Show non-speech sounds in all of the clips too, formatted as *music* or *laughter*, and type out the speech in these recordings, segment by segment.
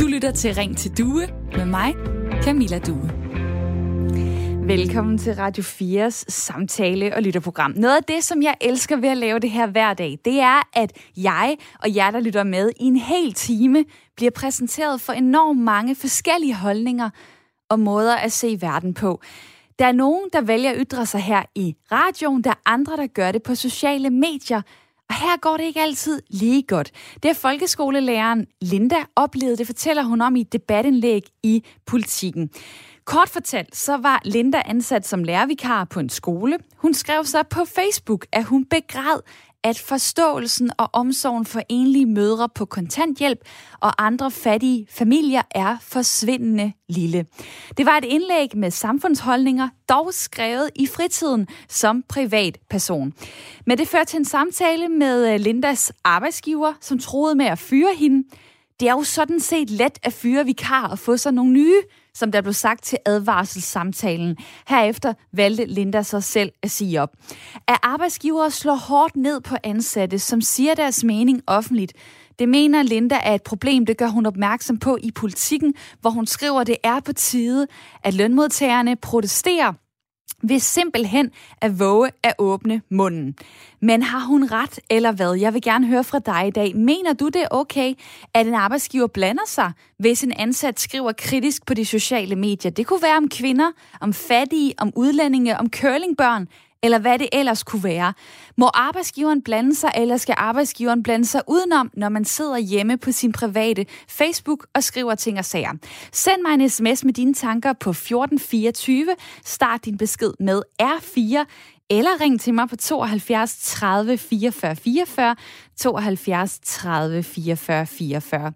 Du lytter til Ring til Due med mig, Camilla Due. Velkommen til Radio 4's samtale- og lytterprogram. Noget af det, som jeg elsker ved at lave det her hver dag, det er, at jeg og jer, der lytter med i en hel time, bliver præsenteret for enormt mange forskellige holdninger og måder at se verden på. Der er nogen, der vælger at ytre sig her i radioen, der er andre, der gør det på sociale medier. Og her går det ikke altid lige godt. Det er folkeskolelæreren Linda oplevet, det fortæller hun om i et debatindlæg i Politiken. Kort fortalt, så var Linda ansat som lærervikar på en skole. Hun skrev så på Facebook, at hun begræd, at forståelsen og omsorgen for enlige mødre på kontanthjælp og andre fattige familier er forsvindende lille. Det var et indlæg med samfundsholdninger, dog skrevet i fritiden som privatperson. Men det førte til en samtale med øh, Lindas arbejdsgiver, som troede med at fyre hende. Det er jo sådan set let at fyre vikar og få sig nogle nye, som der blev sagt til advarselssamtalen. Herefter valgte Linda sig selv at sige op. At arbejdsgivere slår hårdt ned på ansatte, som siger deres mening offentligt, det mener Linda er et problem, det gør hun opmærksom på i politikken, hvor hun skriver, at det er på tide, at lønmodtagerne protesterer ved simpelthen at våge at åbne munden. Men har hun ret eller hvad? Jeg vil gerne høre fra dig i dag. Mener du det er okay, at en arbejdsgiver blander sig, hvis en ansat skriver kritisk på de sociale medier? Det kunne være om kvinder, om fattige, om udlændinge, om curlingbørn, eller hvad det ellers kunne være. Må arbejdsgiveren blande sig, eller skal arbejdsgiveren blande sig udenom, når man sidder hjemme på sin private Facebook og skriver ting og sager? Send mig en sms med dine tanker på 1424. Start din besked med R4 eller ring til mig på 72 30 44 44, 72 30 44 44.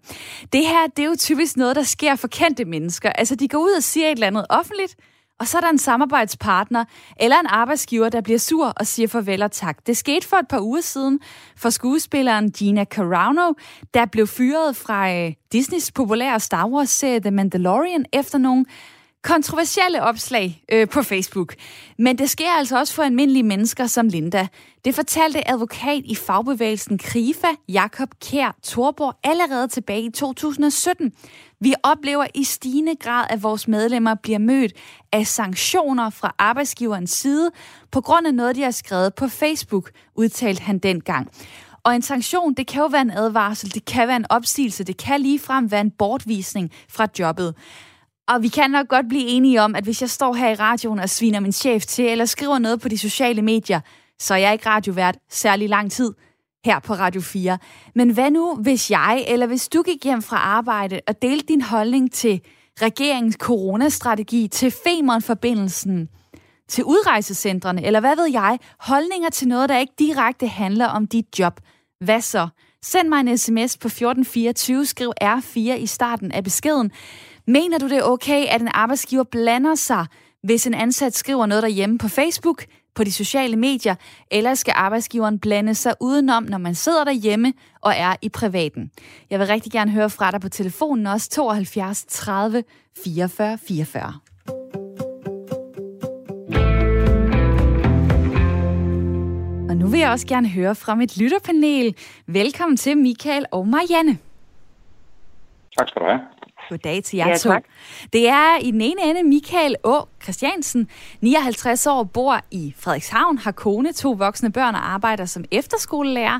Det her, det er jo typisk noget, der sker for kendte mennesker. Altså, de går ud og siger et eller andet offentligt, og så er der en samarbejdspartner eller en arbejdsgiver, der bliver sur og siger farvel og tak. Det skete for et par uger siden for skuespilleren Gina Carano, der blev fyret fra øh, Disneys populære Star Wars-serie The Mandalorian efter nogle kontroversielle opslag øh, på Facebook. Men det sker altså også for almindelige mennesker som Linda. Det fortalte advokat i fagbevægelsen Krifa, Jakob Kær Torborg, allerede tilbage i 2017. Vi oplever i stigende grad, at vores medlemmer bliver mødt af sanktioner fra arbejdsgiverens side på grund af noget, de har skrevet på Facebook, udtalte han dengang. Og en sanktion, det kan jo være en advarsel, det kan være en opsigelse, det kan ligefrem være en bortvisning fra jobbet. Og vi kan nok godt blive enige om, at hvis jeg står her i radioen og sviner min chef til, eller skriver noget på de sociale medier, så er jeg ikke radiovært særlig lang tid her på Radio 4. Men hvad nu, hvis jeg, eller hvis du gik hjem fra arbejde og delte din holdning til regeringens coronastrategi, til Femern-forbindelsen, til udrejsecentrene, eller hvad ved jeg, holdninger til noget, der ikke direkte handler om dit job. Hvad så? Send mig en sms på 1424, skriv R4 i starten af beskeden. Mener du det er okay, at en arbejdsgiver blander sig, hvis en ansat skriver noget derhjemme på Facebook, på de sociale medier, eller skal arbejdsgiveren blande sig udenom, når man sidder derhjemme og er i privaten? Jeg vil rigtig gerne høre fra dig på telefonen også 72 30 44 44. Og nu vil jeg også gerne høre fra mit lytterpanel. Velkommen til Michael og Marianne. Tak skal du have. Goddag til jer ja, to. Det er i den ene ende Michael Å. Christiansen, 59 år, bor i Frederikshavn, har kone, to voksne børn og arbejder som efterskolelærer.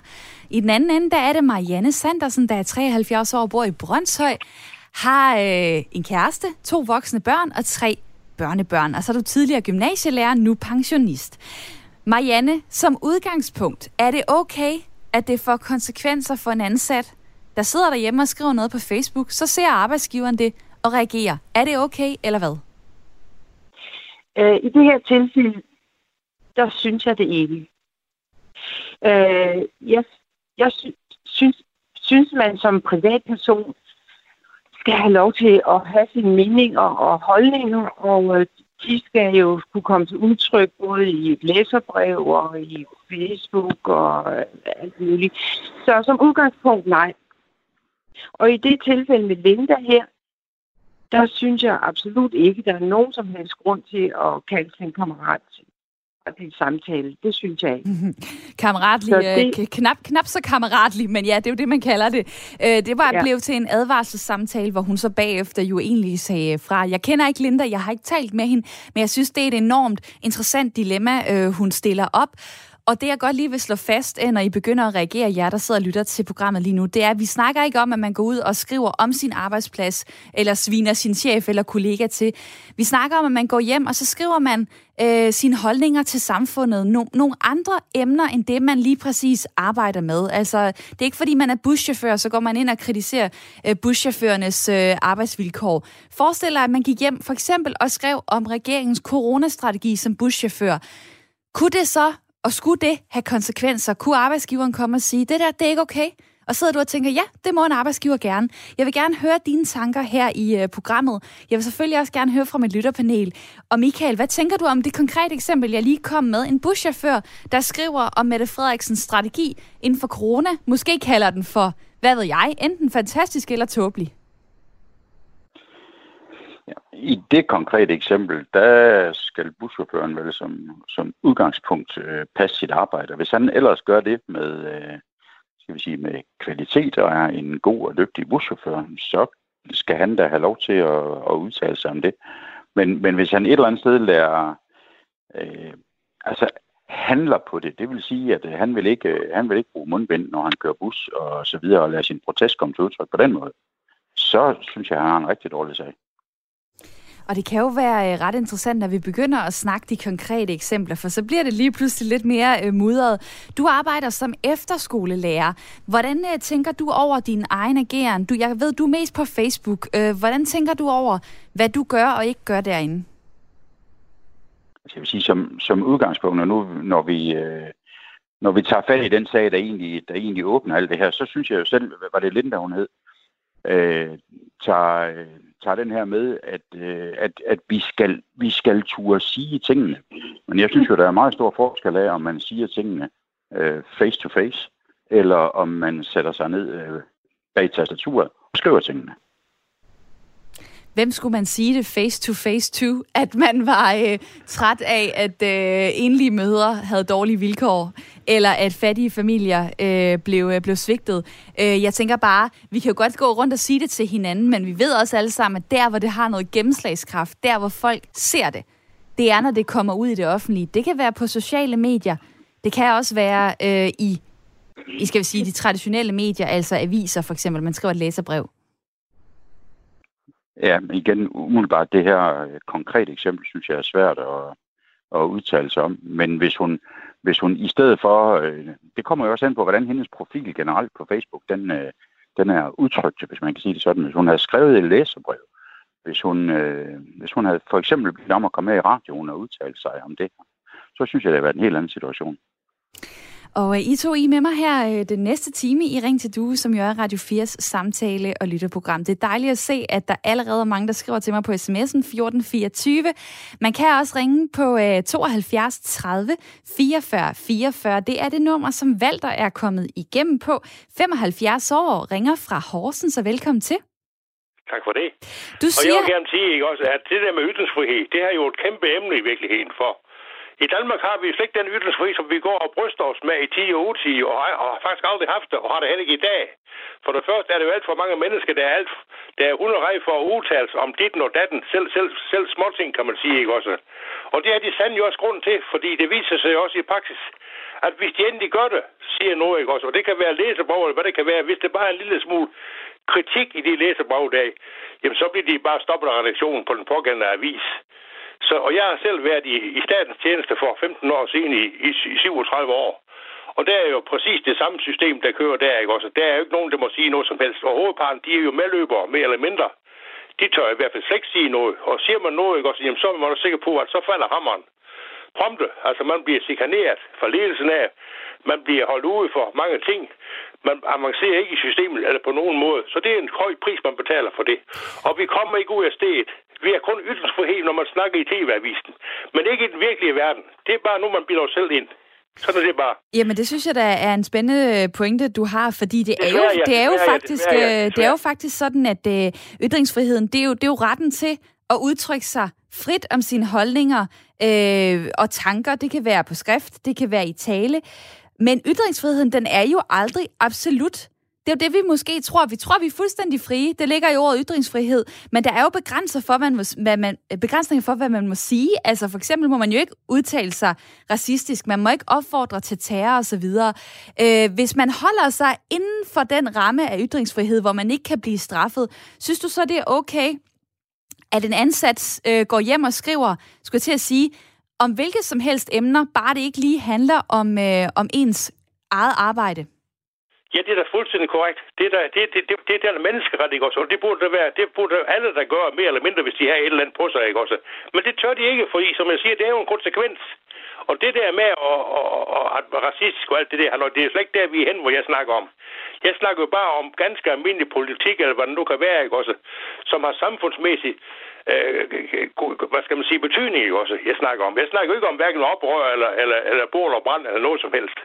I den anden ende, der er det Marianne Sandersen, der er 73 år, bor i Brøndshøj, har øh, en kæreste, to voksne børn og tre børnebørn. Og så er du tidligere gymnasielærer, nu pensionist. Marianne, som udgangspunkt, er det okay, at det får konsekvenser for en ansat, der sidder derhjemme og skriver noget på Facebook, så ser arbejdsgiveren det og reagerer. Er det okay, eller hvad? Øh, I det her tilfælde, der synes jeg det ikke. Øh, jeg jeg synes, synes, man som privatperson skal have lov til at have sine meninger og holdninger, og øh, de skal jo kunne komme til udtryk både i et læserbrev og i Facebook og øh, alt muligt. Så som udgangspunkt nej. Og i det tilfælde med Linda her, der synes jeg absolut ikke, der er nogen som helst grund til at kalde sin kammerat kammeratlig samtale. Det synes jeg ikke. kammeratlig, det... øh, knap, knap så kammeratlig, men ja, det er jo det, man kalder det. Øh, det var ja. blevet til en advarselssamtale, hvor hun så bagefter jo egentlig sagde fra. Jeg kender ikke Linda, jeg har ikke talt med hende, men jeg synes, det er et enormt interessant dilemma, øh, hun stiller op. Og det, jeg godt lige vil slå fast, øh, når I begynder at reagere, jer der sidder og lytter til programmet lige nu, det er, at vi snakker ikke om, at man går ud og skriver om sin arbejdsplads, eller sviner sin chef eller kollega til. Vi snakker om, at man går hjem, og så skriver man øh, sine holdninger til samfundet. No, nogle andre emner, end det, man lige præcis arbejder med. Altså, det er ikke, fordi man er buschauffør, så går man ind og kritiserer øh, buschaufførernes øh, arbejdsvilkår. Forestil dig, at man gik hjem for eksempel og skrev om regeringens coronastrategi som buschauffør. Kunne det så og skulle det have konsekvenser? Kunne arbejdsgiveren komme og sige, det der, det er ikke okay? Og sidder du og tænker, ja, det må en arbejdsgiver gerne. Jeg vil gerne høre dine tanker her i uh, programmet. Jeg vil selvfølgelig også gerne høre fra mit lytterpanel. Og Michael, hvad tænker du om det konkrete eksempel, jeg lige kom med? En buschauffør, der skriver om Mette Frederiksens strategi inden for corona. Måske kalder den for, hvad ved jeg, enten fantastisk eller tåbelig. I det konkrete eksempel, der skal buschaufføren vel som, som udgangspunkt øh, passe sit arbejde. Hvis han ellers gør det med, øh, skal vi sige, med kvalitet og er en god og dygtig buschauffør, så skal han da have lov til at, at udtale sig om det. Men, men hvis han et eller andet sted lærer, øh, altså handler på det, det vil sige, at øh, han vil ikke, øh, han vil ikke bruge mundbind, når han kører bus og så videre, og lade sin protest komme til udtryk på den måde, så synes jeg, at han har en rigtig dårlig sag. Og det kan jo være øh, ret interessant, når vi begynder at snakke de konkrete eksempler, for så bliver det lige pludselig lidt mere øh, mudret. Du arbejder som efterskolelærer. Hvordan øh, tænker du over din egen ageren? Du, jeg ved, du er mest på Facebook. Øh, hvordan tænker du over, hvad du gør og ikke gør derinde? Altså, jeg vil sige, som, som udgangspunkt, og nu når vi, øh, når vi tager fat i den sag, der egentlig, der egentlig åbner alt det her, så synes jeg jo selv, var det Linda, hun hed, øh, tager, øh, tager den her med, at, øh, at, at vi, skal, vi skal turde sige tingene. Men jeg synes jo, der er meget stor forskel af, om man siger tingene øh, face to face, eller om man sætter sig ned øh, bag tastaturet og skriver tingene hvem skulle man sige det face to face to, at man var øh, træt af, at øh, enlige mødre havde dårlige vilkår, eller at fattige familier øh, blev, øh, blev svigtet. Øh, jeg tænker bare, vi kan jo godt gå rundt og sige det til hinanden, men vi ved også alle sammen, at der, hvor det har noget gennemslagskraft, der, hvor folk ser det, det er, når det kommer ud i det offentlige. Det kan være på sociale medier. Det kan også være øh, i, i, skal vi sige, de traditionelle medier, altså aviser for eksempel. Man skriver et læserbrev. Ja, men igen, umiddelbart det her øh, konkrete eksempel, synes jeg er svært at, at udtale sig om. Men hvis hun, hvis hun i stedet for, øh, det kommer jo også an på, hvordan hendes profil generelt på Facebook, den, øh, den er udtrykt, hvis man kan sige det sådan. Hvis hun havde skrevet et læserbrev, hvis hun, øh, hvis hun havde for eksempel blivet om at komme med i radioen og udtale sig om det, så synes jeg, det havde været en helt anden situation. Og øh, I to I med mig her øh, den næste time i Ring til Due, som jo er Radio 4's samtale- og lytterprogram. Det er dejligt at se, at der allerede er mange, der skriver til mig på sms'en 1424. Man kan også ringe på 72 30 44 44. Det er det nummer, som Valter er kommet igennem på. 75 år ringer fra Horsens, så velkommen til. Tak for det. Du siger... Og jeg vil gerne sige ikke, også, at det der med ytringsfrihed, det er jo et kæmpe emne i virkeligheden for i Danmark har vi slet ikke den ytringsfrihed, som vi går og bryster os med i 10 og 10 og, har, og har faktisk aldrig haft det, og har det heller ikke i dag. For det første er det jo alt for mange mennesker, der er, alt, der er hundredrej for at udtale sig om dit og datten, selv, selv, selv småting, kan man sige, ikke også? Og det er de sandelig også grund til, fordi det viser sig også i praksis, at hvis de endelig gør det, siger noget, ikke også? Og det kan være læserbog, eller hvad det kan være, hvis det bare er en lille smule kritik i de læserbog dag, jamen så bliver de bare stoppet af redaktionen på den pågældende avis. Så, og jeg har selv været i, i statens tjeneste for 15 år siden i, i, i 37 år. Og der er jo præcis det samme system, der kører der, ikke også? Der er jo ikke nogen, der må sige noget som helst. Og hovedparten, de er jo medløbere, mere eller mindre. De tør i hvert fald slet ikke sige noget. Og siger man noget, ikke også? Jamen, så er man sikker på, at så falder hammeren. Prompte. Altså, man bliver chikaneret for ledelsen af. Man bliver holdt ude for mange ting. Man avancerer ikke i systemet eller på nogen måde. Så det er en høj pris, man betaler for det. Og vi kommer ikke ud af stedet. Vi har kun ytringsfrihed, når man snakker i tv-avisen. Men ikke i den virkelige verden. Det er bare nu, man bilder selv ind. Sådan er det bare. Jamen, det synes jeg da er en spændende pointe, du har, fordi det er jo, det er jo faktisk, øh, det er jo faktisk sådan, at øh, ytringsfriheden, det er jo, det er jo retten til at udtrykke sig frit om sine holdninger øh, og tanker. Det kan være på skrift, det kan være i tale. Men ytringsfriheden, den er jo aldrig absolut. Det er jo det, vi måske tror. Vi tror, vi er fuldstændig frie. Det ligger i ordet ytringsfrihed. Men der er jo begrænser for, hvad man må, hvad man, øh, begrænsninger for, hvad man må sige. Altså for eksempel må man jo ikke udtale sig racistisk. Man må ikke opfordre til terror osv. Øh, hvis man holder sig inden for den ramme af ytringsfrihed, hvor man ikke kan blive straffet, synes du så, det er okay, at en ansat øh, går hjem og skriver, skulle jeg til at sige, om hvilket som helst emner, bare det ikke lige handler om, øh, om ens eget arbejde? Ja, det er da fuldstændig korrekt. Det er der, det, det, det, det er der menneskeret, ikke også? Og det burde der være, det burde alle, der gør mere eller mindre, hvis de har et eller andet på sig, ikke også? Men det tør de ikke, fordi, som jeg siger, det er jo en konsekvens. Og det der med at, at, at, at racistisk og alt det der, det er slet ikke der, vi er hen, hvor jeg snakker om. Jeg snakker jo bare om ganske almindelig politik, eller hvad det nu kan være, ikke også? Som har samfundsmæssigt øh, hvad skal man sige, betydning også, jeg snakker om. Jeg snakker ikke om hverken oprør eller, eller, eller bål og brand eller noget som helst.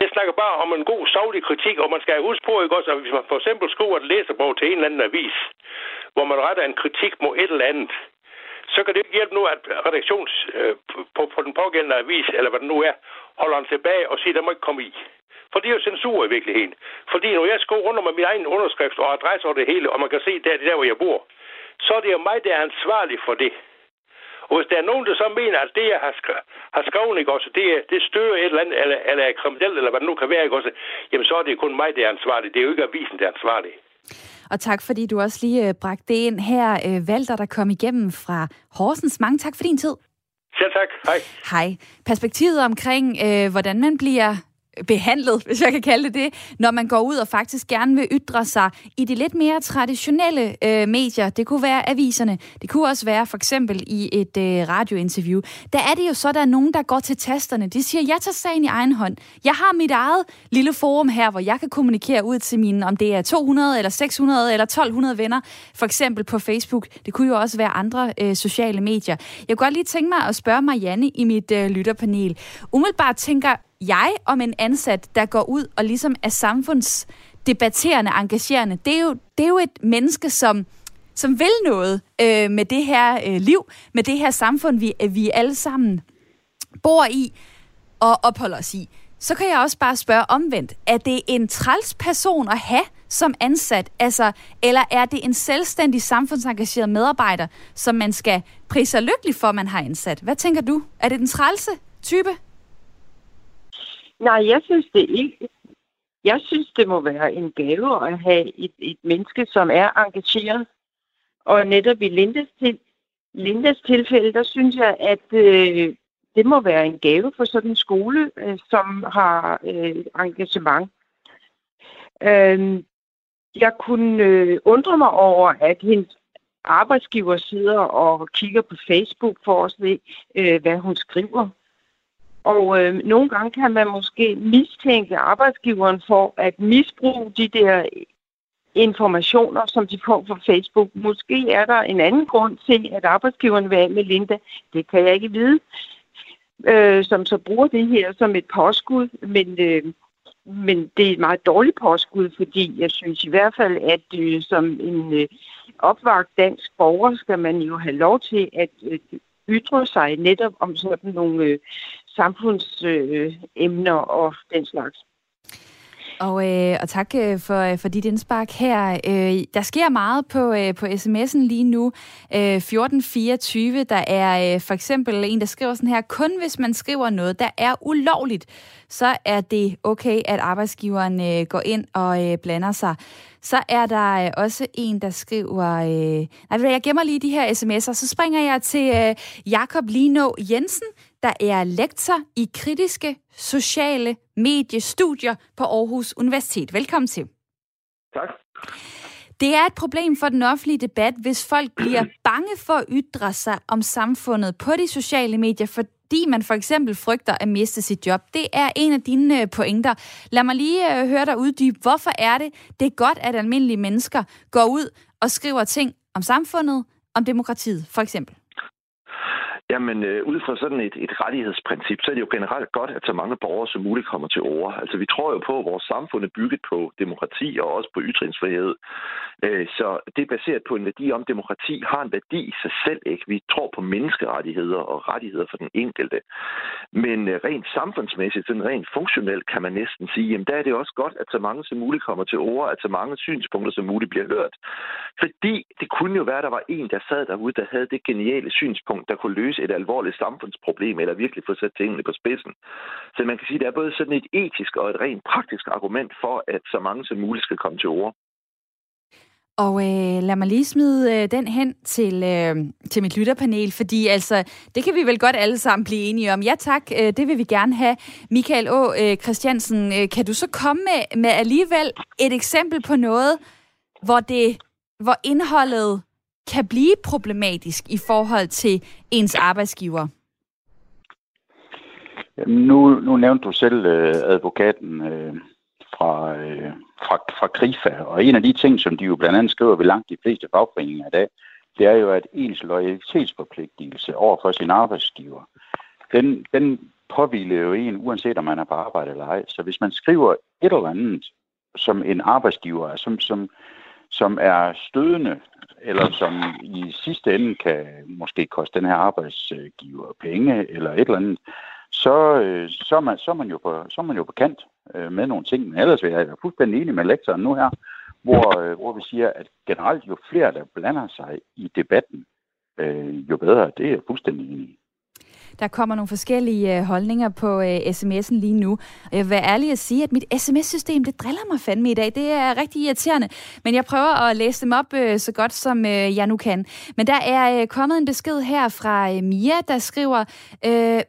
Jeg snakker bare om en god, savlig kritik, og man skal huske på, ikke også, at hvis man for eksempel skriver et læserbog til en eller anden avis, hvor man retter en kritik mod et eller andet, så kan det ikke hjælpe nu, at redaktions øh, på, på den pågældende avis, eller hvad det nu er, holder den tilbage og siger, at der må ikke komme i. For det er jo censur i virkeligheden. Fordi når jeg skriver under med min egen underskrift og adresse og det hele, og man kan se, at det er der, hvor jeg bor, så er det jo mig, der er ansvarlig for det. Og hvis der er nogen, der så mener, at det, jeg har, skrevet, har skrevet, ikke også, det, det stører et eller andet, eller, eller er kriminelt, eller hvad det nu kan være, ikke også, jamen så er det kun mig, der er ansvarlig. Det er jo ikke avisen, der er ansvarlig. Og tak, fordi du også lige øh, bragte det ind her, øh, Valter, der kom igennem fra Horsens. Mange tak for din tid. Selv tak. Hej. Hej. Perspektivet omkring, øh, hvordan man bliver behandlet, hvis jeg kan kalde det det, når man går ud og faktisk gerne vil ytre sig i de lidt mere traditionelle øh, medier. Det kunne være aviserne. Det kunne også være for eksempel i et øh, radiointerview. Der er det jo så, der er nogen, der går til tasterne. De siger, jeg tager sagen i egen hånd. Jeg har mit eget lille forum her, hvor jeg kan kommunikere ud til mine, om det er 200 eller 600 eller 1200 venner, for eksempel på Facebook. Det kunne jo også være andre øh, sociale medier. Jeg kunne godt lige tænke mig at spørge Marianne i mit øh, lytterpanel. Umiddelbart tænker jeg om en ansat, der går ud og ligesom er samfundsdebatterende, engagerende. Det er jo, det er jo et menneske, som, som vil noget øh, med det her øh, liv, med det her samfund, vi, vi alle sammen bor i og opholder os i. Så kan jeg også bare spørge omvendt, er det en træls person at have som ansat, altså, eller er det en selvstændig samfundsengageret medarbejder, som man skal prise sig lykkelig for, man har ansat? Hvad tænker du? Er det den trælse type? Nej, jeg synes det ikke. Jeg synes, det må være en gave at have et, et menneske, som er engageret. Og netop i Lindes, til, Lindes tilfælde, der synes jeg, at øh, det må være en gave for sådan en skole, øh, som har øh, engagement. Øh, jeg kunne øh, undre mig over, at hendes arbejdsgiver sidder og kigger på Facebook for at se, øh, hvad hun skriver. Og øh, nogle gange kan man måske mistænke arbejdsgiveren for at misbruge de der informationer, som de får fra Facebook. Måske er der en anden grund til, at arbejdsgiveren vil af med Linda. Det kan jeg ikke vide. Øh, som så bruger det her som et påskud, men, øh, men det er et meget dårligt påskud, fordi jeg synes i hvert fald, at øh, som en øh, opvagt dansk borger skal man jo have lov til at øh, ytre sig netop om sådan nogle øh, samfundsemner øh, og den slags. Og, øh, og tak øh, for, øh, for dit indspark her. Øh, der sker meget på, øh, på sms'en lige nu. Øh, 1424, der er øh, for eksempel en, der skriver sådan her, kun hvis man skriver noget, der er ulovligt, så er det okay, at arbejdsgiveren øh, går ind og øh, blander sig. Så er der øh, også en, der skriver... Øh, nej, jeg gemmer lige de her sms'er, så springer jeg til øh, Jakob Lino Jensen, der er lektor i kritiske sociale mediestudier på Aarhus Universitet. Velkommen til. Tak. Det er et problem for den offentlige debat, hvis folk bliver bange for at ytre sig om samfundet på de sociale medier, fordi man for eksempel frygter at miste sit job. Det er en af dine øh, pointer. Lad mig lige øh, høre dig uddybe. Hvorfor er det, det er godt, at almindelige mennesker går ud og skriver ting om samfundet, om demokratiet for eksempel? Jamen, øh, ud fra sådan et, et rettighedsprincip, så er det jo generelt godt, at så mange borgere som muligt kommer til ord. Altså, vi tror jo på, at vores samfund er bygget på demokrati og også på ytringsfrihed. Øh, så det er baseret på en værdi om, demokrati har en værdi i sig selv. Ikke? Vi tror på menneskerettigheder og rettigheder for den enkelte. Men øh, rent samfundsmæssigt, sådan rent funktionelt, kan man næsten sige, jamen der er det også godt, at så mange som muligt kommer til ord, at så mange synspunkter som muligt bliver hørt. Fordi det kunne jo være, at der var en, der sad derude, der havde det geniale synspunkt, der kunne løse et alvorligt samfundsproblem, eller virkelig få sat tingene på spidsen. Så man kan sige, at der er både sådan et etisk og et rent praktisk argument for, at så mange som muligt skal komme til ord. Og øh, lad mig lige smide øh, den hen til, øh, til mit lytterpanel, fordi altså, det kan vi vel godt alle sammen blive enige om. Ja tak, øh, det vil vi gerne have. Michael Å. Øh, Christiansen, øh, kan du så komme med, med alligevel et eksempel på noget, hvor, det, hvor indholdet kan blive problematisk i forhold til ens arbejdsgiver? Nu, nu nævnte du selv øh, advokaten øh, fra, øh, fra, fra KRIFA, og en af de ting, som de jo blandt andet skriver ved langt de fleste fagforeninger i dag, det er jo, at ens loyalitetsforpligtelse over for sin arbejdsgiver, den, den påviler jo en, uanset om man er på arbejde eller ej. Så hvis man skriver et eller andet, som en arbejdsgiver, som, som, som er stødende, eller som i sidste ende kan måske koste den her arbejdsgiver penge, eller et eller andet, så, øh, så, er, man, så, er, man jo på, så er man jo på kant øh, med nogle ting. Men ellers vil jeg være fuldstændig enig med lektoren nu her, hvor, øh, hvor vi siger, at generelt jo flere, der blander sig i debatten, øh, jo bedre. Det er jeg fuldstændig enig i. Der kommer nogle forskellige øh, holdninger på øh, sms'en lige nu. Øh, Og jeg vil være ærlig at sige, at mit sms-system, det driller mig fandme i dag. Det er rigtig irriterende. Men jeg prøver at læse dem op så godt, som jeg nu kan. Men der er kommet en besked her fra Mia, der skriver,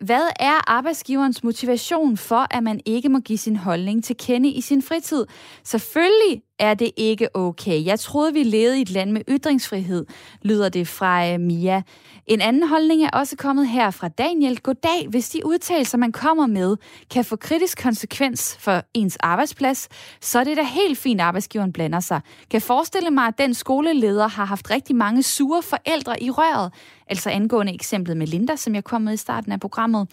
hvad er arbejdsgiverens motivation for, at man ikke må give sin holdning til kende i sin fritid? Selvfølgelig er det ikke okay. Jeg troede, vi levede i et land med ytringsfrihed, lyder det fra øh, Mia. En anden holdning er også kommet her fra Daniel. Goddag, hvis de udtalelser, man kommer med, kan få kritisk konsekvens for ens arbejdsplads, så er det da helt fint, at arbejdsgiveren blander sig. Kan forestille mig, at den skoleleder har haft rigtig mange sure forældre i røret, altså angående eksemplet med Linda, som jeg kom med i starten af programmet.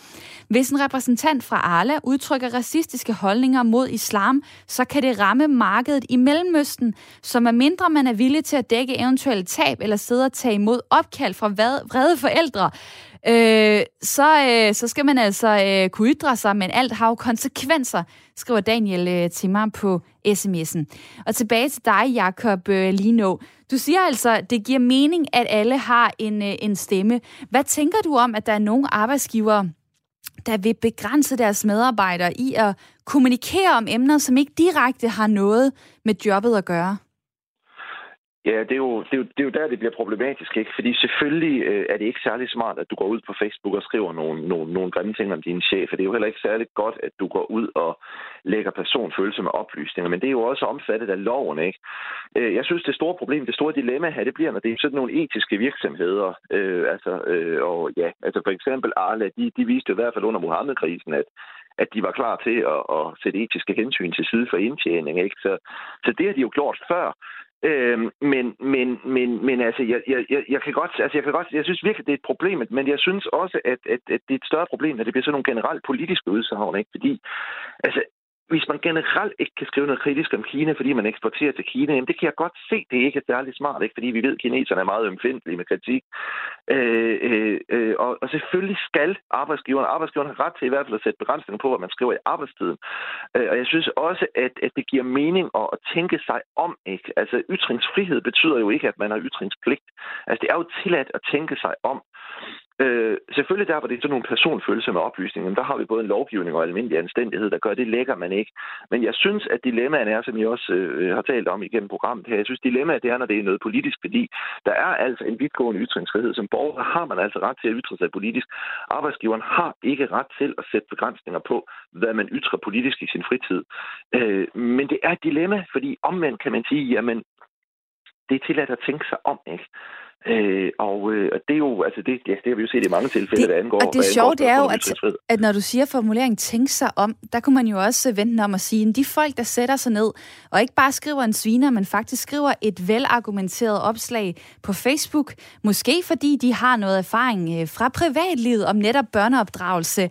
Hvis en repræsentant fra Arla udtrykker racistiske holdninger mod islam, så kan det ramme markedet i Mellemøsten, som er mindre man er villig til at dække eventuelle tab eller sidde og tage imod opkald fra vrede forældre, øh, så, øh, så skal man altså øh, kunne ytre sig, men alt har jo konsekvenser, skriver Daniel øh, til mig på sms'en. Og tilbage til dig, Jakob øh, Lino. Du siger altså, at det giver mening, at alle har en, øh, en stemme. Hvad tænker du om, at der er nogle arbejdsgivere, der vil begrænse deres medarbejdere i at kommunikere om emner, som ikke direkte har noget med jobbet at gøre? Ja, det er, jo, det, er jo, det er jo der, det bliver problematisk, ikke? Fordi selvfølgelig øh, er det ikke særlig smart, at du går ud på Facebook og skriver nogle, nogle, nogle grimme ting om din chef, Og det er jo heller ikke særlig godt, at du går ud og lægger personfølsomme oplysninger, men det er jo også omfattet af loven, ikke? Øh, jeg synes, det store problem, det store dilemma her, det bliver, når det er sådan nogle etiske virksomheder, øh, altså, øh, og ja, altså for eksempel Arla, de, de viste jo i hvert fald under Mohammed-krisen, at at de var klar til at, at sætte etiske hensyn til side for indtjening. Ikke? Så, så det har de jo gjort før. Øh, men, men, men, men altså, jeg, jeg, jeg kan godt, altså, jeg kan godt, jeg synes virkelig, det er et problem, men jeg synes også, at, at, at det er et større problem, når det bliver sådan nogle generelt politiske udsagn, ikke? Fordi, altså, hvis man generelt ikke kan skrive noget kritisk om Kina, fordi man eksporterer til Kina, jamen det kan jeg godt se, det ikke er særlig smart, ikke? fordi vi ved, at kineserne er meget ømfindtlige med kritik. Øh, øh, øh, og, og selvfølgelig skal arbejdsgiveren, arbejdsgiveren har ret til i hvert fald at sætte begrænsninger på, hvad man skriver i arbejdstiden. Øh, og jeg synes også, at, at det giver mening at, at tænke sig om. Ikke? Altså ytringsfrihed betyder jo ikke, at man har ytringspligt. Altså det er jo tilladt at tænke sig om. Øh, selvfølgelig der, hvor det er sådan nogle personfølsomme oplysninger, der har vi både en lovgivning og almindelig anstændighed, der gør det lækker man ikke. Men jeg synes, at dilemmaen er, som jeg også øh, har talt om igennem programmet her, jeg synes, dilemmaet det er, når det er noget politisk, fordi der er altså en vidtgående ytringsfrihed. Som borger har man altså ret til at ytre sig politisk. Arbejdsgiveren har ikke ret til at sætte begrænsninger på, hvad man ytrer politisk i sin fritid. Øh, men det er et dilemma, fordi omvendt kan man sige, jamen, det er tilladt at tænke sig om, ikke? Øh, og, øh, og det er jo, altså det, ja, det har vi jo set i mange tilfælde, det, der angår. Og det sjove, det er jo, at, at når du siger formulering tænk sig om, der kunne man jo også vente om at sige, at de folk, der sætter sig ned, og ikke bare skriver en sviner, men faktisk skriver et velargumenteret opslag på Facebook, måske fordi de har noget erfaring øh, fra privatlivet om netop børneopdragelse,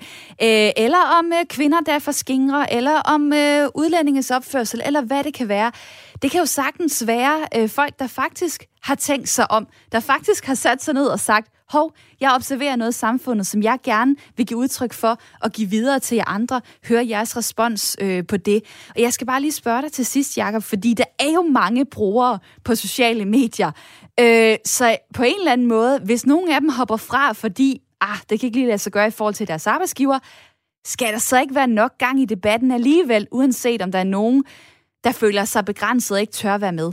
øh, eller om øh, kvinder, der er for skingre, eller om øh, udlændinges opførsel, eller hvad det kan være. Det kan jo sagtens være øh, folk, der faktisk har tænkt sig om, der faktisk har sat sig ned og sagt, hov, jeg observerer noget i samfundet, som jeg gerne vil give udtryk for og give videre til jer andre. Høre jeres respons øh, på det. Og jeg skal bare lige spørge dig til sidst, Jakob, fordi der er jo mange brugere på sociale medier. Øh, så på en eller anden måde, hvis nogen af dem hopper fra, fordi ah, det kan ikke lige lade sig gøre i forhold til deres arbejdsgiver, skal der så ikke være nok gang i debatten alligevel, uanset om der er nogen, der føler sig begrænset og ikke tør være med?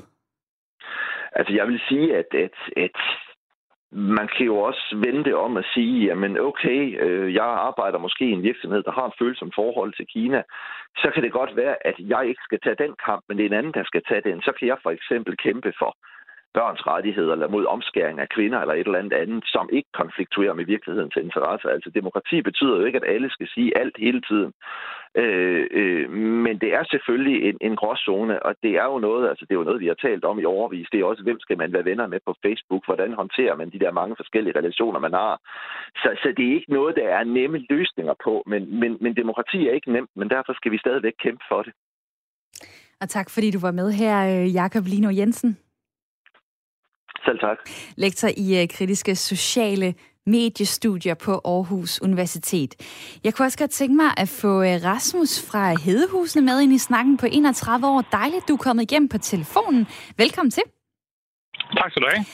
Altså, jeg vil sige, at, at, at man kan jo også vente om at sige, jamen okay, øh, jeg arbejder måske i en virksomhed, der har et følsomt forhold til Kina, så kan det godt være, at jeg ikke skal tage den kamp, men det er en anden, der skal tage den. Så kan jeg for eksempel kæmpe for børns rettigheder, eller mod omskæring af kvinder, eller et eller andet andet, som ikke konfliktuerer med virkelighedens interesser. Altså demokrati betyder jo ikke, at alle skal sige alt hele tiden. Øh, øh, men det er selvfølgelig en, en gråzone, og det er jo noget, altså det er jo noget, vi har talt om i overvis. Det er også, hvem skal man være venner med på Facebook? Hvordan håndterer man de der mange forskellige relationer, man har? Så, så det er ikke noget, der er nemme løsninger på, men, men, men demokrati er ikke nemt, men derfor skal vi stadigvæk kæmpe for det. Og tak fordi du var med her, øh, Jakob Lino Jensen. Selv tak. Lektor i uh, kritiske sociale mediestudier på Aarhus Universitet. Jeg kunne også godt tænke mig at få øh, Rasmus fra Hedehusene med ind i snakken på 31 år. Dejligt, du er kommet igennem på telefonen. Velkommen til. Tak skal du have.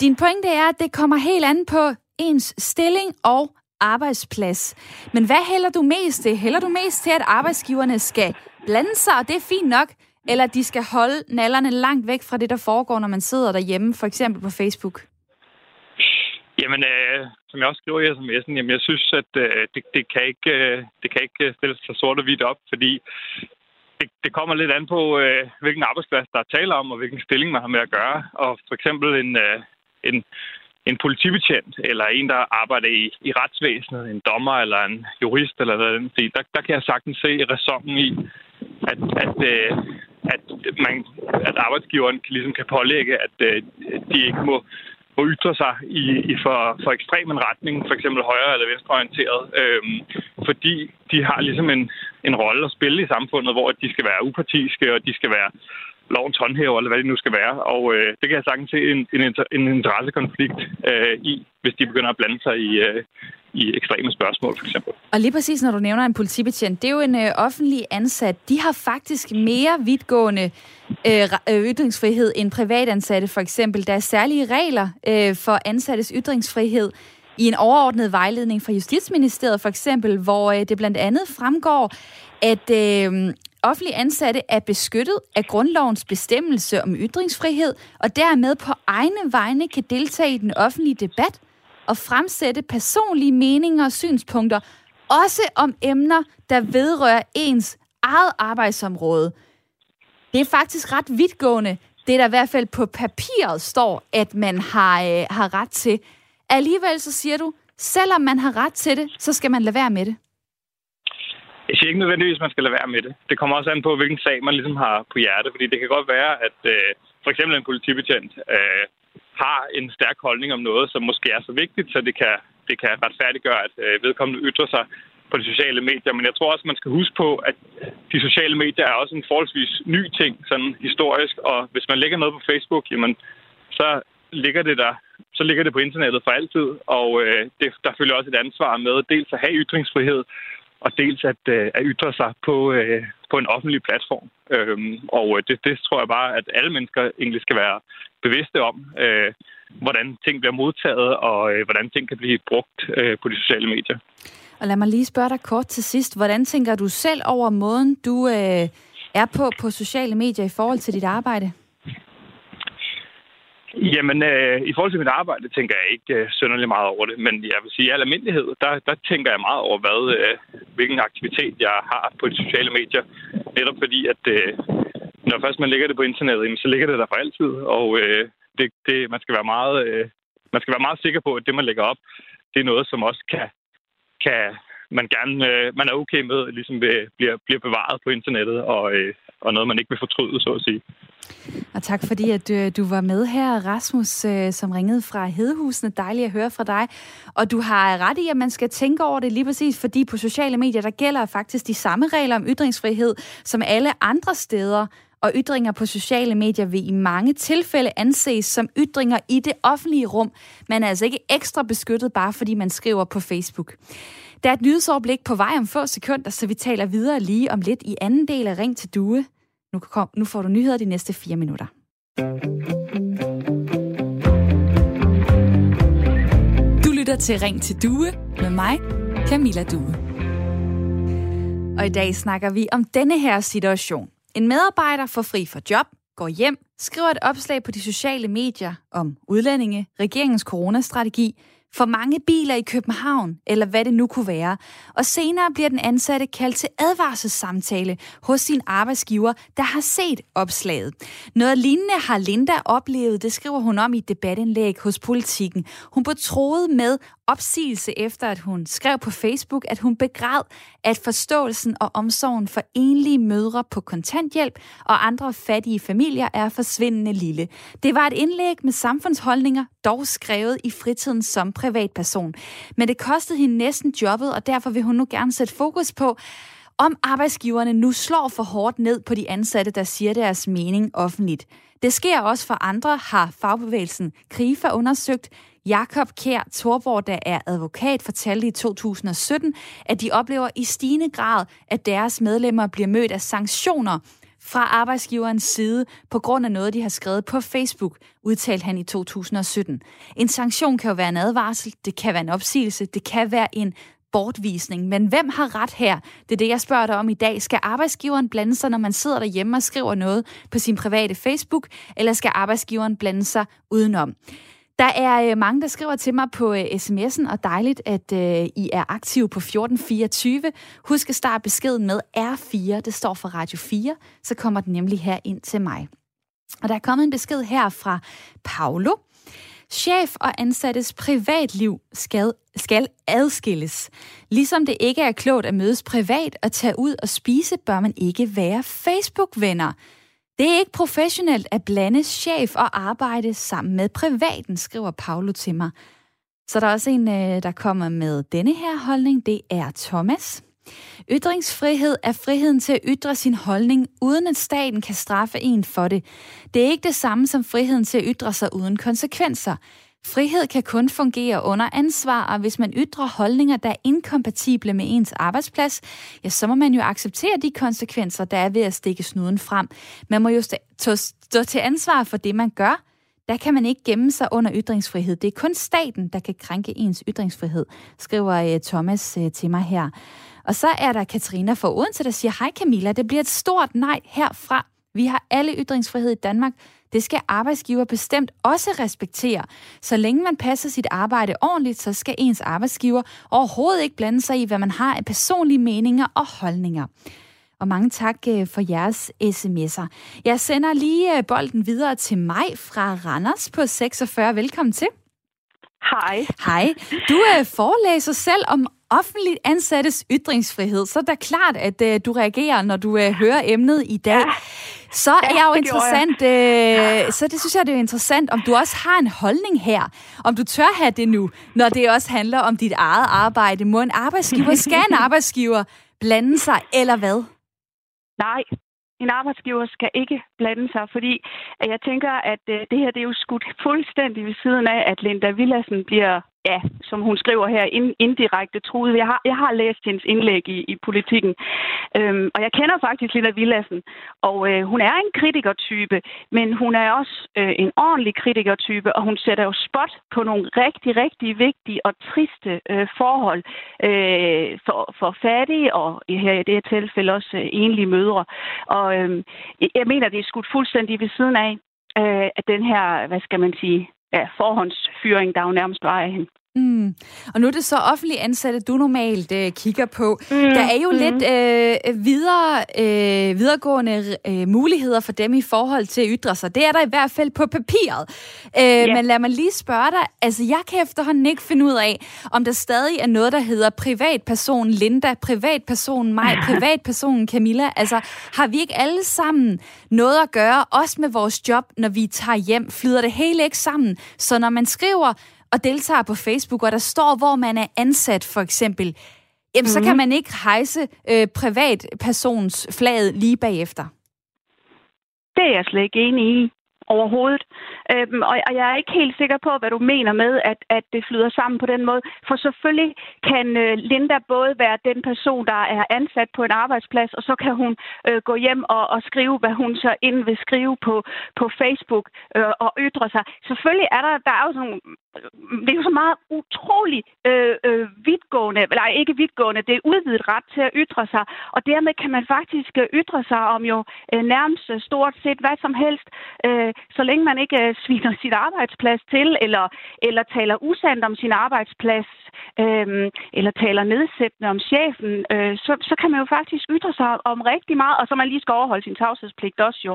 Din pointe er, at det kommer helt an på ens stilling og arbejdsplads. Men hvad hælder du mest til? Hælder du mest til, at arbejdsgiverne skal blande sig, og det er fint nok, eller de skal holde nallerne langt væk fra det, der foregår, når man sidder derhjemme, for eksempel på Facebook? Jamen, øh, som jeg også skriver i sms'en, jamen, jeg synes, at øh, det, det, kan ikke, øh, det kan ikke øh, stilles så sort og hvidt op, fordi det, det kommer lidt an på, øh, hvilken arbejdsplads der er tale om, og hvilken stilling man har med at gøre. Og for eksempel en, øh, en, en politibetjent, eller en, der arbejder i, i retsvæsenet, en dommer eller en jurist, eller hvad der, der kan jeg sagtens se ræsonen i, at, at, øh, at, man, at arbejdsgiveren ligesom kan pålægge, at øh, de ikke må, at ytre sig i, i for, for ekstrem en retning, for eksempel højre- eller venstreorienteret, øhm, fordi de har ligesom en, en rolle at spille i samfundet, hvor de skal være upartiske, og de skal være lovens håndhæver, eller hvad det nu skal være. Og øh, det kan jeg sagtens se en, en, en interessekonflikt øh, i, hvis de begynder at blande sig i, øh, i ekstreme spørgsmål, for eksempel. Og lige præcis, når du nævner en politibetjent, det er jo en øh, offentlig ansat. De har faktisk mere vidtgående øh, øh ytringsfrihed end privatansatte, for eksempel. Der er særlige regler øh, for ansattes ytringsfrihed i en overordnet vejledning fra Justitsministeriet, for eksempel, hvor øh, det blandt andet fremgår, at øh, offentlige ansatte er beskyttet af grundlovens bestemmelse om ytringsfrihed, og dermed på egne vegne kan deltage i den offentlige debat og fremsætte personlige meninger og synspunkter, også om emner, der vedrører ens eget arbejdsområde. Det er faktisk ret vidtgående, det der i hvert fald på papiret står, at man har, øh, har ret til. Alligevel så siger du, selvom man har ret til det, så skal man lade være med det. Jeg siger ikke nødvendigvis, at man skal lade være med det. Det kommer også an på, hvilken sag man ligesom har på hjerte, fordi det kan godt være, at øh, for eksempel en politibetjent øh, har en stærk holdning om noget, som måske er så vigtigt, så det kan, det kan retfærdiggøre, at øh, vedkommende ytrer sig på de sociale medier. Men jeg tror også, man skal huske på, at de sociale medier er også en forholdsvis ny ting, sådan historisk. Og hvis man lægger noget på Facebook, jamen, så ligger det der så ligger det på internettet for altid, og øh, det, der følger også et ansvar med dels at have ytringsfrihed, og dels at, øh, at ytre sig på, øh, på en offentlig platform. Øhm, og øh, det, det tror jeg bare, at alle mennesker egentlig skal være bevidste om, øh, hvordan ting bliver modtaget, og øh, hvordan ting kan blive brugt øh, på de sociale medier. Og lad mig lige spørge dig kort til sidst. Hvordan tænker du selv over måden, du øh, er på på sociale medier i forhold til dit arbejde? Jamen, øh, i forhold til mit arbejde, tænker jeg ikke øh, synderligt meget over det. Men jeg vil sige, i al almindelighed, der, der tænker jeg meget over, hvad, øh, hvilken aktivitet jeg har på de sociale medier. Netop fordi, at øh, når først man lægger det på internettet, så ligger det der for altid. Og øh, det, det, man skal være meget øh, man skal være meget sikker på, at det, man lægger op, det er noget, som også kan, kan man gerne øh, man er okay med, ligesom øh, bliver, bliver bevaret på internettet, og, øh, og noget, man ikke vil fortryde, så at sige. Og tak fordi, at du, du var med her, Rasmus, øh, som ringede fra Hedehusene. Dejligt at høre fra dig. Og du har ret i, at man skal tænke over det lige præcis, fordi på sociale medier, der gælder faktisk de samme regler om ytringsfrihed, som alle andre steder og ytringer på sociale medier vil i mange tilfælde anses som ytringer i det offentlige rum. Man er altså ikke ekstra beskyttet, bare fordi man skriver på Facebook. Der er et nyhedsoverblik på vej om få sekunder, så vi taler videre lige om lidt i anden del af Ring til Due. Nu, kom, nu får du nyheder de næste fire minutter. Du lytter til Ring til Due med mig, Camilla Due. Og i dag snakker vi om denne her situation. En medarbejder får fri for job, går hjem, skriver et opslag på de sociale medier om udlændinge, regeringens coronastrategi, for mange biler i København, eller hvad det nu kunne være. Og senere bliver den ansatte kaldt til advarselssamtale hos sin arbejdsgiver, der har set opslaget. Noget lignende har Linda oplevet, det skriver hun om i et debatindlæg hos Politiken. Hun blev troet med opsigelse efter, at hun skrev på Facebook, at hun begræd, at forståelsen og omsorgen for enlige mødre på kontanthjælp og andre fattige familier er forsvindende lille. Det var et indlæg med samfundsholdninger, dog skrevet i fritiden som privatperson. Men det kostede hende næsten jobbet, og derfor vil hun nu gerne sætte fokus på, om arbejdsgiverne nu slår for hårdt ned på de ansatte, der siger deres mening offentligt. Det sker også for andre, har fagbevægelsen KRIFA undersøgt. Jakob Kær Torborg, der er advokat, fortalte i 2017, at de oplever i stigende grad, at deres medlemmer bliver mødt af sanktioner fra arbejdsgiverens side på grund af noget, de har skrevet på Facebook, udtalte han i 2017. En sanktion kan jo være en advarsel, det kan være en opsigelse, det kan være en bortvisning. Men hvem har ret her? Det er det, jeg spørger dig om i dag. Skal arbejdsgiveren blande sig, når man sidder derhjemme og skriver noget på sin private Facebook, eller skal arbejdsgiveren blande sig udenom? Der er øh, mange, der skriver til mig på øh, sms'en, og dejligt, at øh, I er aktive på 1424. Husk at starte beskeden med R4, det står for Radio 4, så kommer den nemlig her ind til mig. Og der er kommet en besked her fra Paolo. Chef og ansattes privatliv skal, skal adskilles. Ligesom det ikke er klogt at mødes privat og tage ud og spise, bør man ikke være Facebook-venner. Det er ikke professionelt at blande chef og arbejde sammen med privaten, skriver Paolo til mig. Så der er også en, øh, der kommer med denne her holdning. Det er Thomas. Ytringsfrihed er friheden til at ytre sin holdning, uden at staten kan straffe en for det. Det er ikke det samme som friheden til at ytre sig uden konsekvenser. Frihed kan kun fungere under ansvar, og hvis man ytrer holdninger, der er inkompatible med ens arbejdsplads, ja, så må man jo acceptere de konsekvenser, der er ved at stikke snuden frem. Man må jo stå til ansvar for det, man gør. Der kan man ikke gemme sig under ytringsfrihed. Det er kun staten, der kan krænke ens ytringsfrihed, skriver øh, Thomas øh, til mig her. Og så er der Katrina fra Odense, der siger, hej Camilla, det bliver et stort nej herfra. Vi har alle ytringsfrihed i Danmark. Det skal arbejdsgiver bestemt også respektere. Så længe man passer sit arbejde ordentligt, så skal ens arbejdsgiver overhovedet ikke blande sig i, hvad man har af personlige meninger og holdninger. Og mange tak øh, for jeres sms'er. Jeg sender lige øh, bolden videre til mig fra Randers på 46. Velkommen til. Hej. Hej. Du er forelæser selv om offentligt ansattes ytringsfrihed, så er det klart, at uh, du reagerer, når du uh, hører emnet i dag. Ja. Så er ja, jeg jo interessant, jeg. Uh, så det synes jeg, det er interessant, om du også har en holdning her. Om du tør have det nu, når det også handler om dit eget arbejde. Må en arbejdsgiver, skal en arbejdsgiver blande sig, eller hvad? Nej, en arbejdsgiver skal ikke blande sig, fordi jeg tænker, at det her det er jo skudt fuldstændig ved siden af, at Linda Villassen bliver ja, som hun skriver her, ind, indirekte truet. Jeg har, jeg har læst hendes indlæg i, i politikken, øhm, og jeg kender faktisk Lilla Villassen, og øh, hun er en kritikertype, men hun er også øh, en ordentlig kritikertype, og hun sætter jo spot på nogle rigtig, rigtig vigtige og triste øh, forhold øh, for, for fattige, og her i det her tilfælde også øh, enlige mødre. Og øh, jeg mener, det er skudt fuldstændig ved siden af, øh, at den her, hvad skal man sige, ja, forhåndsfyring, der jo nærmest var af hende. Mm. Og nu er det så offentlige ansatte, du normalt øh, kigger på. Mm. Der er jo mm. lidt øh, videre, øh, videregående øh, muligheder for dem i forhold til at ytre sig. Det er der i hvert fald på papiret. Øh, yeah. Men lad mig lige spørge dig. Altså, jeg kan efterhånden ikke finde ud af, om der stadig er noget, der hedder privatperson Linda, privatperson mig, *laughs* privatperson Camilla. Altså, har vi ikke alle sammen noget at gøre, også med vores job, når vi tager hjem? Flyder det hele ikke sammen? Så når man skriver og deltager på Facebook, og der står, hvor man er ansat for eksempel, jamen mm-hmm. så kan mhm. man ikke hejse øh, privatpersons flaget lige bagefter. Det er jeg slet ikke enig i overhovedet. Øhm, og, og jeg er ikke helt sikker på, hvad du mener med, at, at det flyder sammen på den måde. For selvfølgelig kan øh, Linda både være den person, der er ansat på en arbejdsplads, og så kan hun øh, gå hjem og, og skrive, hvad hun så ind vil skrive på, på Facebook øh, og ytre sig. Selvfølgelig er der, der er jo sådan Altså, det er jo så meget utrolig øh, øh, vidtgående, eller ikke vidtgående, det er udvidet ret til at ytre sig, og dermed kan man faktisk øh, ytre sig om jo øh, nærmest øh, stort set hvad som helst, øh, så længe man ikke øh, sviner *laughs* sit arbejdsplads til, eller, eller taler usandt om sin arbejdsplads, øh, eller taler nedsættende om chefen, øh, så, så kan man jo faktisk ytre sig om rigtig meget, og så man lige skal overholde sin tavshedspligt også jo.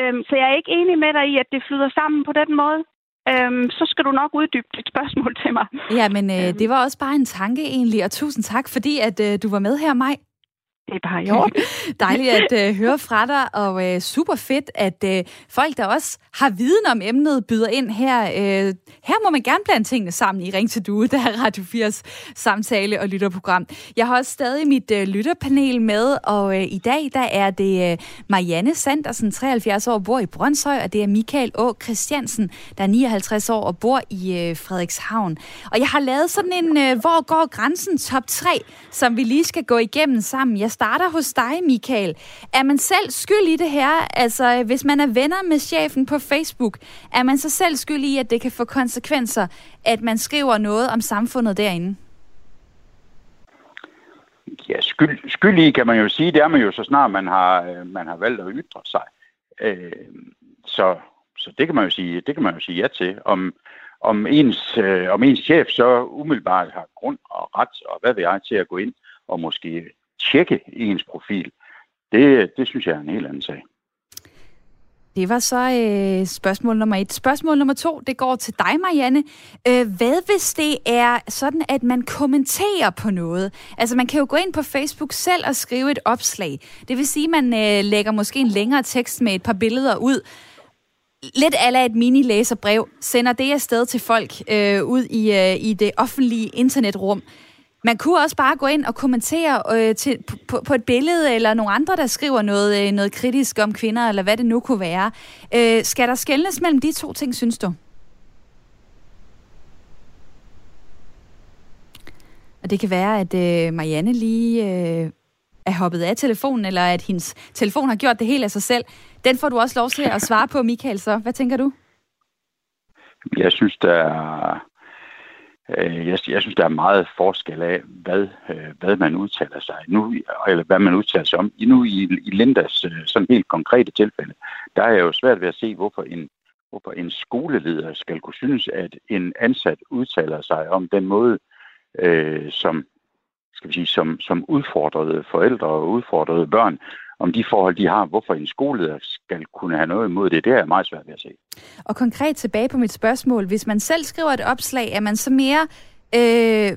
Øh, så jeg er ikke enig med dig i, at det flyder sammen på den måde øhm, så skal du nok uddybe dit spørgsmål til mig. Ja, men øh, øhm. det var også bare en tanke egentlig, og tusind tak, fordi at øh, du var med her, Maj. Det er bare i orden. *laughs* Dejligt at øh, høre fra dig, og øh, super fedt, at øh, folk, der også har viden om emnet, byder ind her. Øh, her må man gerne blande tingene sammen i Ring til Due, der er Radio 4's samtale- og lytterprogram. Jeg har også stadig mit øh, lytterpanel med, og øh, i dag der er det øh, Marianne Sandersen, 73 år, bor i Brøndshøj, og det er Michael Å. Christiansen, der er 59 år og bor i øh, Frederikshavn. Og jeg har lavet sådan en, øh, hvor går grænsen top 3, som vi lige skal gå igennem sammen. Jeg starter hos dig, Michael. Er man selv skyld i det her? Altså, hvis man er venner med chefen på Facebook, er man så selv skyld i, at det kan få konsekvenser, at man skriver noget om samfundet derinde? Ja, skyld, skyld i kan man jo sige, det er man jo så snart man har, øh, man har valgt at ytre sig. Øh, så, så det kan man jo sige, det kan man jo sige ja til. Om, om ens, øh, om ens chef så umiddelbart har grund og ret og hvad ved jeg til at gå ind og måske tjekke ens profil, det, det synes jeg er en helt anden sag. Det var så øh, spørgsmål nummer et. Spørgsmål nummer to, det går til dig, Marianne. Øh, hvad hvis det er sådan, at man kommenterer på noget? Altså, man kan jo gå ind på Facebook selv og skrive et opslag. Det vil sige, at man øh, lægger måske en længere tekst med et par billeder ud. Lidt ala et mini-læserbrev, sender det afsted til folk øh, ud i, øh, i det offentlige internetrum. Man kunne også bare gå ind og kommentere øh, til, på, på et billede, eller nogle andre, der skriver noget, øh, noget kritisk om kvinder, eller hvad det nu kunne være. Øh, skal der skældnes mellem de to ting, synes du? Og det kan være, at øh, Marianne lige øh, er hoppet af telefonen, eller at hendes telefon har gjort det helt af sig selv. Den får du også lov til at svare på, Michael, så hvad tænker du? Jeg synes, der er Øh, jeg, jeg synes, der er meget forskel af, hvad, øh, hvad man udtaler sig nu, eller hvad man udtaler sig om. Nu i, i Lindas øh, sådan helt konkrete tilfælde, der er jeg jo svært ved at se, hvorfor en, hvorfor en skoleleder skal kunne synes, at en ansat udtaler sig om den måde, øh, som, skal vi sige, som, som udfordrede forældre og udfordrede børn om de forhold, de har, hvorfor en skoleleder skal kunne have noget imod det, det er jeg meget svært ved at se. Og konkret tilbage på mit spørgsmål. Hvis man selv skriver et opslag, er man så mere øh,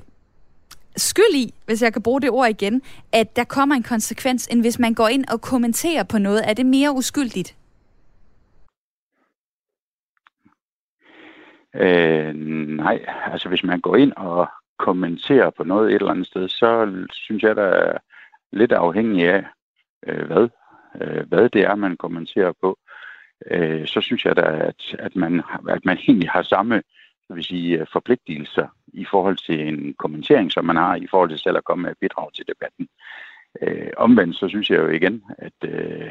skyld i, hvis jeg kan bruge det ord igen, at der kommer en konsekvens, end hvis man går ind og kommenterer på noget? Er det mere uskyldigt? Øh, nej, altså hvis man går ind og kommenterer på noget et eller andet sted, så synes jeg, der er lidt afhængig af, øh, hvad, øh, hvad det er, man kommenterer på, øh, så synes jeg da, at, at, man, at man egentlig har samme så vil sige, øh, forpligtelser i forhold til en kommentering, som man har i forhold til selv at komme med bidrag til debatten. Øh, omvendt så synes jeg jo igen, at øh,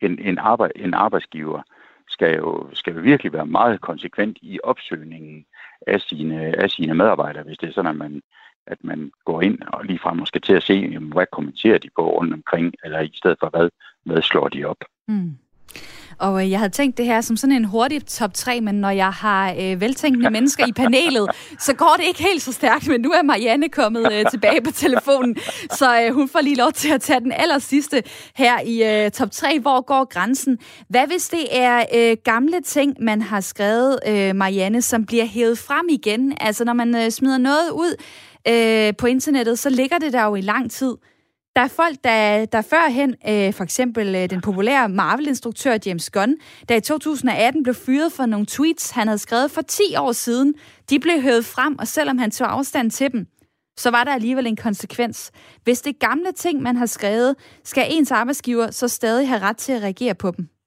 en, en, arbejde, en arbejdsgiver skal jo, skal jo virkelig være meget konsekvent i opsøgningen af sine, af sine medarbejdere, hvis det er sådan, at man, at man går ind og ligefrem måske til at se, jamen, hvad kommenterer de på rundt omkring, eller i stedet for hvad, hvad slår de op. Mm. Og øh, jeg havde tænkt det her som sådan en hurtig top 3, men når jeg har øh, veltænkende *laughs* mennesker i panelet, så går det ikke helt så stærkt. Men nu er Marianne kommet øh, tilbage på telefonen, så øh, hun får lige lov til at tage den aller sidste her i øh, top 3. Hvor går grænsen? Hvad hvis det er øh, gamle ting, man har skrevet, øh, Marianne, som bliver hævet frem igen? Altså når man øh, smider noget ud øh, på internettet, så ligger det der jo i lang tid. Der er folk, der, der førhen, øh, for eksempel øh, den populære Marvel-instruktør James Gunn, der i 2018 blev fyret for nogle tweets, han havde skrevet for 10 år siden, de blev høvet frem, og selvom han tog afstand til dem, så var der alligevel en konsekvens. Hvis det gamle ting, man har skrevet, skal ens arbejdsgiver så stadig have ret til at reagere på dem?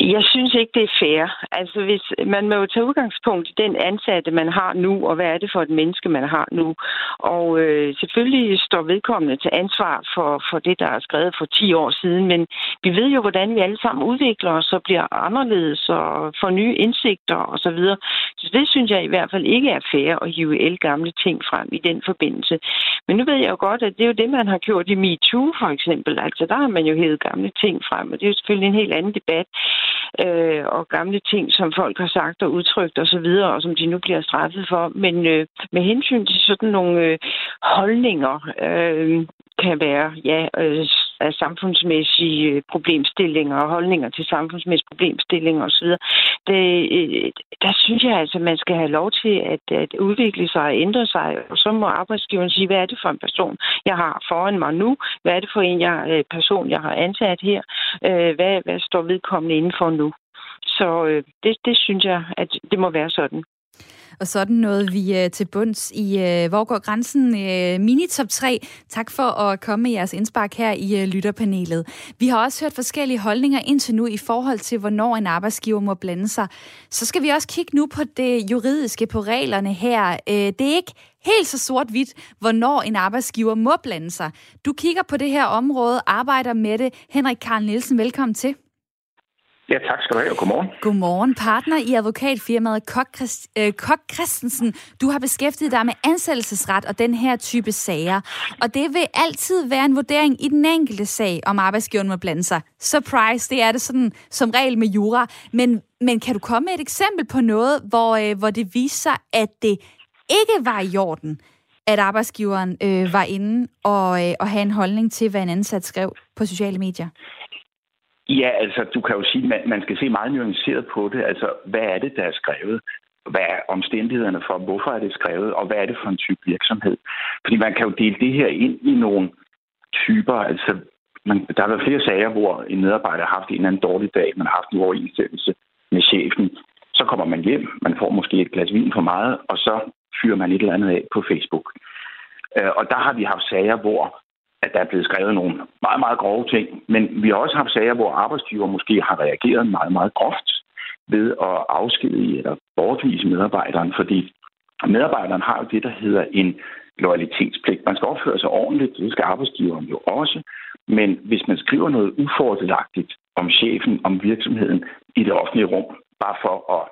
Jeg synes ikke, det er fair. Altså, hvis man må jo tage udgangspunkt i den ansatte, man har nu, og hvad er det for et menneske, man har nu. Og øh, selvfølgelig står vedkommende til ansvar for, for det, der er skrevet for 10 år siden, men vi ved jo, hvordan vi alle sammen udvikler os og bliver anderledes og får nye indsigter osv. Så, videre. så det synes jeg i hvert fald ikke er fair at hive el gamle ting frem i den forbindelse. Men nu ved jeg jo godt, at det er jo det, man har gjort i MeToo for eksempel. Altså, der har man jo hævet gamle ting frem, og det er jo selvfølgelig en helt anden debat øh, og gamle ting, som folk har sagt og udtrykt osv., og, så videre, og som de nu bliver straffet for. Men øh, med hensyn til sådan nogle øh, holdninger, øh, kan være ja, øh, af samfundsmæssige øh, problemstillinger og holdninger til samfundsmæssige problemstillinger osv., det, øh, der synes jeg altså, at man skal have lov til at, at udvikle sig og ændre sig, og så må arbejdsgiveren sige, hvad er det for en person, jeg har foran mig nu? Hvad er det for en jeg, øh, person, jeg har ansat her? Hvad, hvad står vedkommende inden for nu? Så det, det synes jeg, at det må være sådan. Og sådan noget vi øh, til bunds i øh, Hvor går grænsen? Øh, Mini-top 3. Tak for at komme med jeres indspark her i øh, lytterpanelet. Vi har også hørt forskellige holdninger indtil nu i forhold til, hvornår en arbejdsgiver må blande sig. Så skal vi også kigge nu på det juridiske, på reglerne her. Øh, det er ikke helt så sort-hvidt, hvornår en arbejdsgiver må blande sig. Du kigger på det her område, arbejder med det. Henrik Karl Nielsen, velkommen til. Ja, tak skal du have, og godmorgen. Godmorgen. Partner i advokatfirmaet Kok, Christ, øh, Kok Christensen. Du har beskæftiget dig med ansættelsesret og den her type sager. Og det vil altid være en vurdering i den enkelte sag, om arbejdsgiveren må blande sig. Surprise, det er det sådan som regel med jura. Men, men kan du komme med et eksempel på noget, hvor, øh, hvor det viser sig, at det ikke var i orden, at arbejdsgiveren øh, var inde og, øh, og have en holdning til, hvad en ansat skrev på sociale medier? Ja, altså, du kan jo sige, at man, man skal se meget nuanceret på det. Altså, hvad er det, der er skrevet? Hvad er omstændighederne for, hvorfor er det skrevet, og hvad er det for en type virksomhed? Fordi man kan jo dele det her ind i nogle typer. Altså, man, der har været flere sager, hvor en medarbejder har haft en eller anden dårlig dag, man har haft en overensstemmelse med chefen. Så kommer man hjem, man får måske et glas vin for meget, og så fyrer man et eller andet af på Facebook. Øh, og der har vi haft sager, hvor at der er blevet skrevet nogle meget, meget grove ting. Men vi har også haft sager, hvor arbejdsgiver måske har reageret meget, meget groft ved at afskedige eller bortvise medarbejderen, fordi medarbejderen har jo det, der hedder en loyalitetspligt. Man skal opføre sig ordentligt, det skal arbejdsgiveren jo også. Men hvis man skriver noget ufordelagtigt om chefen, om virksomheden i det offentlige rum, bare for at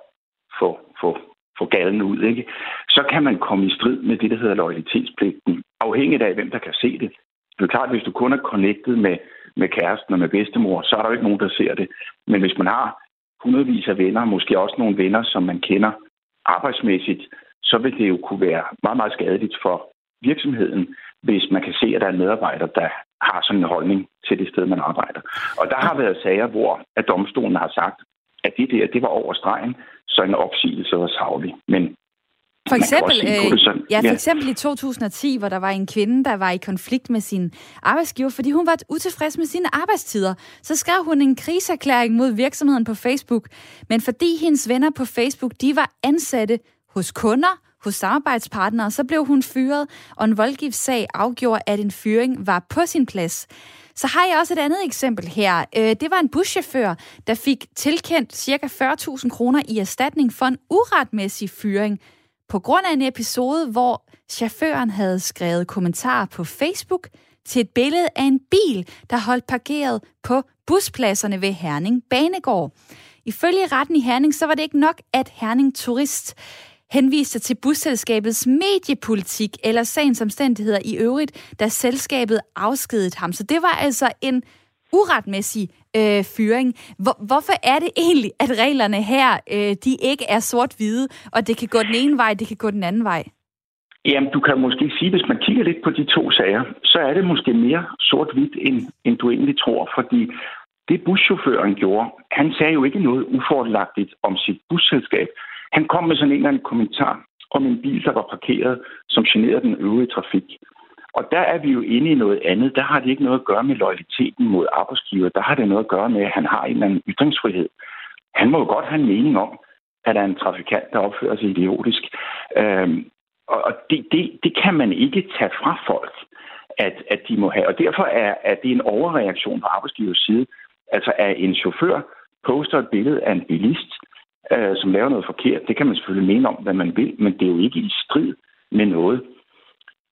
få, få, få galen ud, ikke? så kan man komme i strid med det, der hedder loyalitetspligten, afhængigt af, hvem der kan se det. Det er klart, at hvis du kun er connected med, med kæresten og med bedstemor, så er der jo ikke nogen, der ser det. Men hvis man har hundredvis af venner, måske også nogle venner, som man kender arbejdsmæssigt, så vil det jo kunne være meget, meget skadeligt for virksomheden, hvis man kan se, at der er en medarbejder, der har sådan en holdning til det sted, man arbejder. Og der har været sager, hvor at domstolen har sagt, at det der, det var over stregen, så en opsigelse var savlig. Men for eksempel, øh, ja, for eksempel i 2010, hvor der var en kvinde, der var i konflikt med sin arbejdsgiver, fordi hun var utilfreds med sine arbejdstider. Så skrev hun en kriserklæring mod virksomheden på Facebook. Men fordi hendes venner på Facebook, de var ansatte hos kunder, hos samarbejdspartnere, så blev hun fyret, og en voldgiftssag afgjorde, at en fyring var på sin plads. Så har jeg også et andet eksempel her. Øh, det var en buschauffør, der fik tilkendt ca. 40.000 kroner i erstatning for en uretmæssig fyring på grund af en episode, hvor chaufføren havde skrevet kommentarer på Facebook til et billede af en bil, der holdt parkeret på buspladserne ved Herning Banegård. Ifølge retten i Herning, så var det ikke nok, at Herning Turist henviste til busselskabets mediepolitik eller sagens omstændigheder i øvrigt, da selskabet afskedede ham. Så det var altså en uretmæssig øh, fyring. Hvor, hvorfor er det egentlig, at reglerne her, øh, de ikke er sort-hvide, og det kan gå den ene vej, det kan gå den anden vej? Jamen, du kan måske sige, hvis man kigger lidt på de to sager, så er det måske mere sort-hvidt, end, end du egentlig tror, fordi det buschaufføren gjorde, han sagde jo ikke noget ufordelagtigt om sit busselskab. Han kom med sådan en eller anden kommentar om en bil, der var parkeret, som generede den øvrige trafik. Og der er vi jo inde i noget andet. Der har det ikke noget at gøre med loyaliteten mod arbejdsgiver. Der har det noget at gøre med, at han har en eller anden ytringsfrihed. Han må jo godt have en mening om, at der er en trafikant, der opfører sig idiotisk. Øhm, og det, det, det kan man ikke tage fra folk, at, at de må have. Og derfor er, er det en overreaktion på arbejdsgivers side. Altså, at en chauffør poster et billede af en bilist, øh, som laver noget forkert, det kan man selvfølgelig mene om, hvad man vil, men det er jo ikke i strid med noget.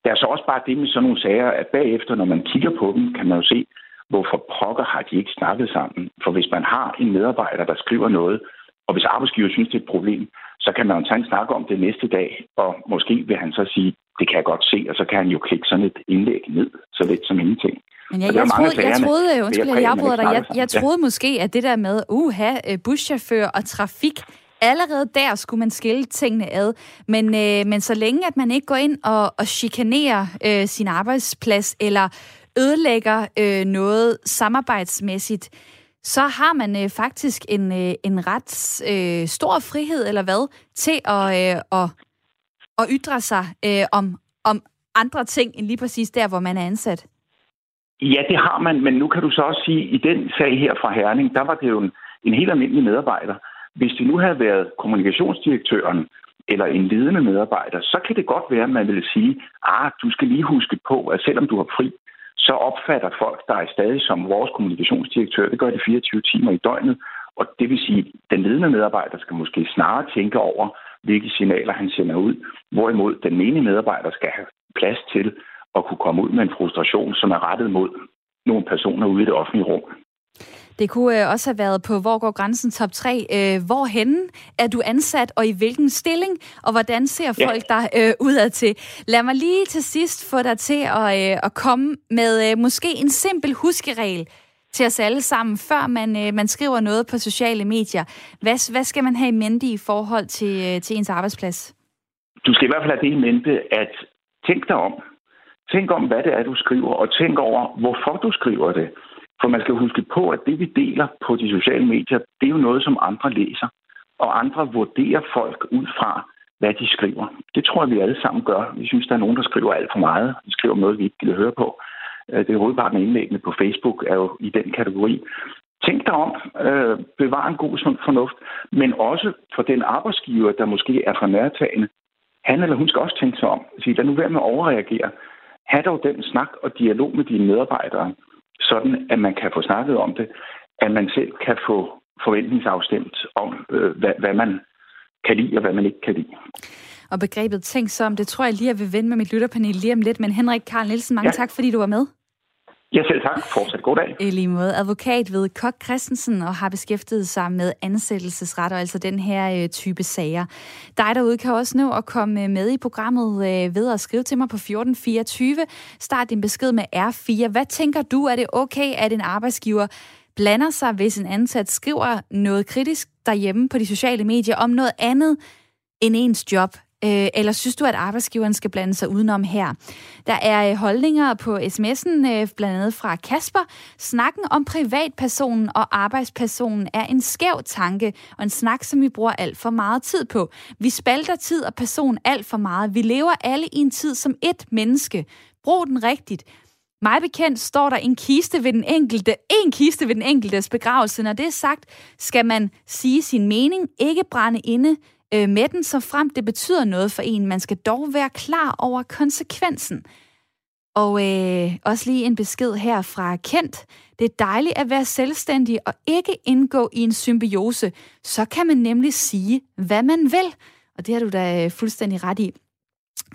Der er så også bare det med sådan nogle sager, at bagefter, når man kigger på dem, kan man jo se, hvorfor pokker har de ikke snakket sammen. For hvis man har en medarbejder, der skriver noget, og hvis arbejdsgiver synes, det er et problem, så kan man jo tage en snak om det næste dag, og måske vil han så sige, det kan jeg godt se, og så kan han jo klikke sådan et indlæg ned, så lidt som ingenting. Men jeg, jeg, troede, jeg troede, undskyld, jeg, jeg, jeg, jeg, jeg troede måske, at det der med, uha, øh, buschauffør og trafik, allerede der skulle man skille tingene ad. Men, øh, men så længe, at man ikke går ind og, og chikanerer øh, sin arbejdsplads, eller ødelægger øh, noget samarbejdsmæssigt, så har man øh, faktisk en, øh, en ret øh, stor frihed, eller hvad, til at, øh, at, at ytre sig øh, om, om andre ting, end lige præcis der, hvor man er ansat. Ja, det har man, men nu kan du så også sige, at i den sag her fra Herning, der var det jo en, en helt almindelig medarbejder. Hvis det nu havde været kommunikationsdirektøren eller en ledende medarbejder, så kan det godt være, at man ville sige, ah, du skal lige huske på, at selvom du har fri, så opfatter folk dig stadig som vores kommunikationsdirektør. Det gør det 24 timer i døgnet. Og det vil sige, at den ledende medarbejder skal måske snarere tænke over, hvilke signaler han sender ud. Hvorimod den menige medarbejder skal have plads til at kunne komme ud med en frustration, som er rettet mod nogle personer ude i det offentlige rum. Det kunne øh, også have været på Hvor går grænsen top 3. Øh, hvorhenne er du ansat, og i hvilken stilling? Og hvordan ser folk ja. dig øh, udad til? Lad mig lige til sidst få dig til at, øh, at komme med øh, måske en simpel huskeregel til os alle sammen, før man, øh, man skriver noget på sociale medier. Hvad, hvad skal man have i mente i forhold til, øh, til ens arbejdsplads? Du skal i hvert fald have det i mente, at tænk dig om. Tænk om, hvad det er, du skriver, og tænk over, hvorfor du skriver det. For man skal huske på, at det vi deler på de sociale medier, det er jo noget, som andre læser. Og andre vurderer folk ud fra, hvad de skriver. Det tror jeg, vi alle sammen gør. Vi synes, der er nogen, der skriver alt for meget. De skriver noget, vi ikke gider høre på. Øh, det er hovedparten af indlæggene på Facebook er jo i den kategori. Tænk dig om, øh, bevar en god sund fornuft, men også for den arbejdsgiver, der måske er for nærtagende. Han eller hun skal også tænke sig om. Sige, lad nu være med at overreagere. Ha' dog den snak og dialog med dine medarbejdere sådan at man kan få snakket om det, at man selv kan få forventningsafstemt om, øh, hvad, hvad man kan lide og hvad man ikke kan lide. Og begrebet tænk så om, det tror jeg lige, jeg vil vende med mit lytterpanel lige om lidt. Men Henrik Karl Nielsen, mange ja. tak, fordi du var med. Ja, selv tak. Fortsat god dag. I lige måde. Advokat ved Kok Christensen og har beskæftiget sig med ansættelsesret, og altså den her øh, type sager. Dig derude kan også nå at komme øh, med i programmet øh, ved at skrive til mig på 1424. Start din besked med R4. Hvad tænker du, er det okay, at en arbejdsgiver blander sig, hvis en ansat skriver noget kritisk derhjemme på de sociale medier om noget andet end ens job? Øh, eller synes du, at arbejdsgiveren skal blande sig udenom her? Der er øh, holdninger på sms'en, øh, blandt andet fra Kasper. Snakken om privatpersonen og arbejdspersonen er en skæv tanke, og en snak, som vi bruger alt for meget tid på. Vi spalter tid og person alt for meget. Vi lever alle i en tid som et menneske. Brug den rigtigt. Mig bekendt står der en kiste ved den enkelte, en kiste ved den enkeltes begravelse. Når det er sagt, skal man sige sin mening, ikke brænde inde øh, med den, så frem det betyder noget for en. Man skal dog være klar over konsekvensen. Og øh, også lige en besked her fra Kent. Det er dejligt at være selvstændig og ikke indgå i en symbiose. Så kan man nemlig sige, hvad man vil. Og det har du da øh, fuldstændig ret i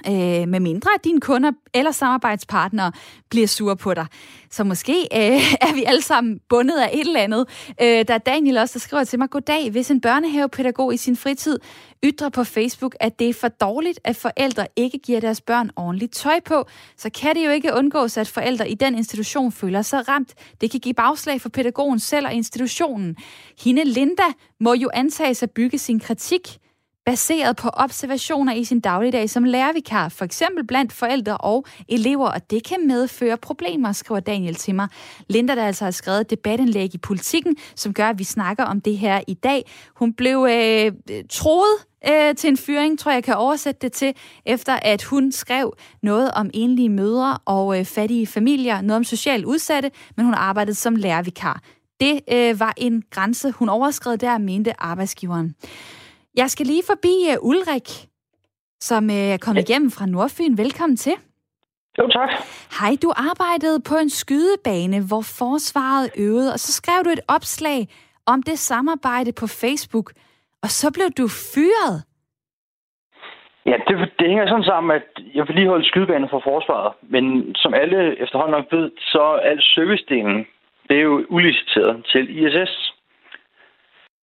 øh, med mindre at dine kunder eller samarbejdspartnere bliver sure på dig. Så måske øh, *laughs* er vi alle sammen bundet af et eller andet. Øh, der er Daniel også, der skriver til mig, Goddag, hvis en børnehavepædagog i sin fritid ytrer på Facebook, at det er for dårligt, at forældre ikke giver deres børn ordentligt tøj på, så kan det jo ikke undgås, at forældre i den institution føler sig ramt. Det kan give bagslag for pædagogen selv og institutionen. Hende Linda må jo antages at bygge sin kritik baseret på observationer i sin dagligdag som lærervikar, for eksempel blandt forældre og elever, og det kan medføre problemer, skriver Daniel til mig. Linda, der altså har skrevet et debatindlæg i politikken, som gør, at vi snakker om det her i dag. Hun blev øh, troet øh, til en fyring, tror jeg, jeg kan oversætte det til, efter at hun skrev noget om enlige mødre og øh, fattige familier, noget om socialt udsatte, men hun arbejdede som lærervikar. Det øh, var en grænse, hun overskred der, mente arbejdsgiveren. Jeg skal lige forbi uh, Ulrik, som uh, er kommet ja. igennem fra Nordfyn. Velkommen til. Jo, tak. Hej, du arbejdede på en skydebane, hvor forsvaret øvede, og så skrev du et opslag om det samarbejde på Facebook, og så blev du fyret. Ja, det, det hænger sådan sammen, at jeg vil lige holde skydebanen for forsvaret, men som alle efterhånden nok ved, så er al servicedelen, det er jo uliciteret til ISS.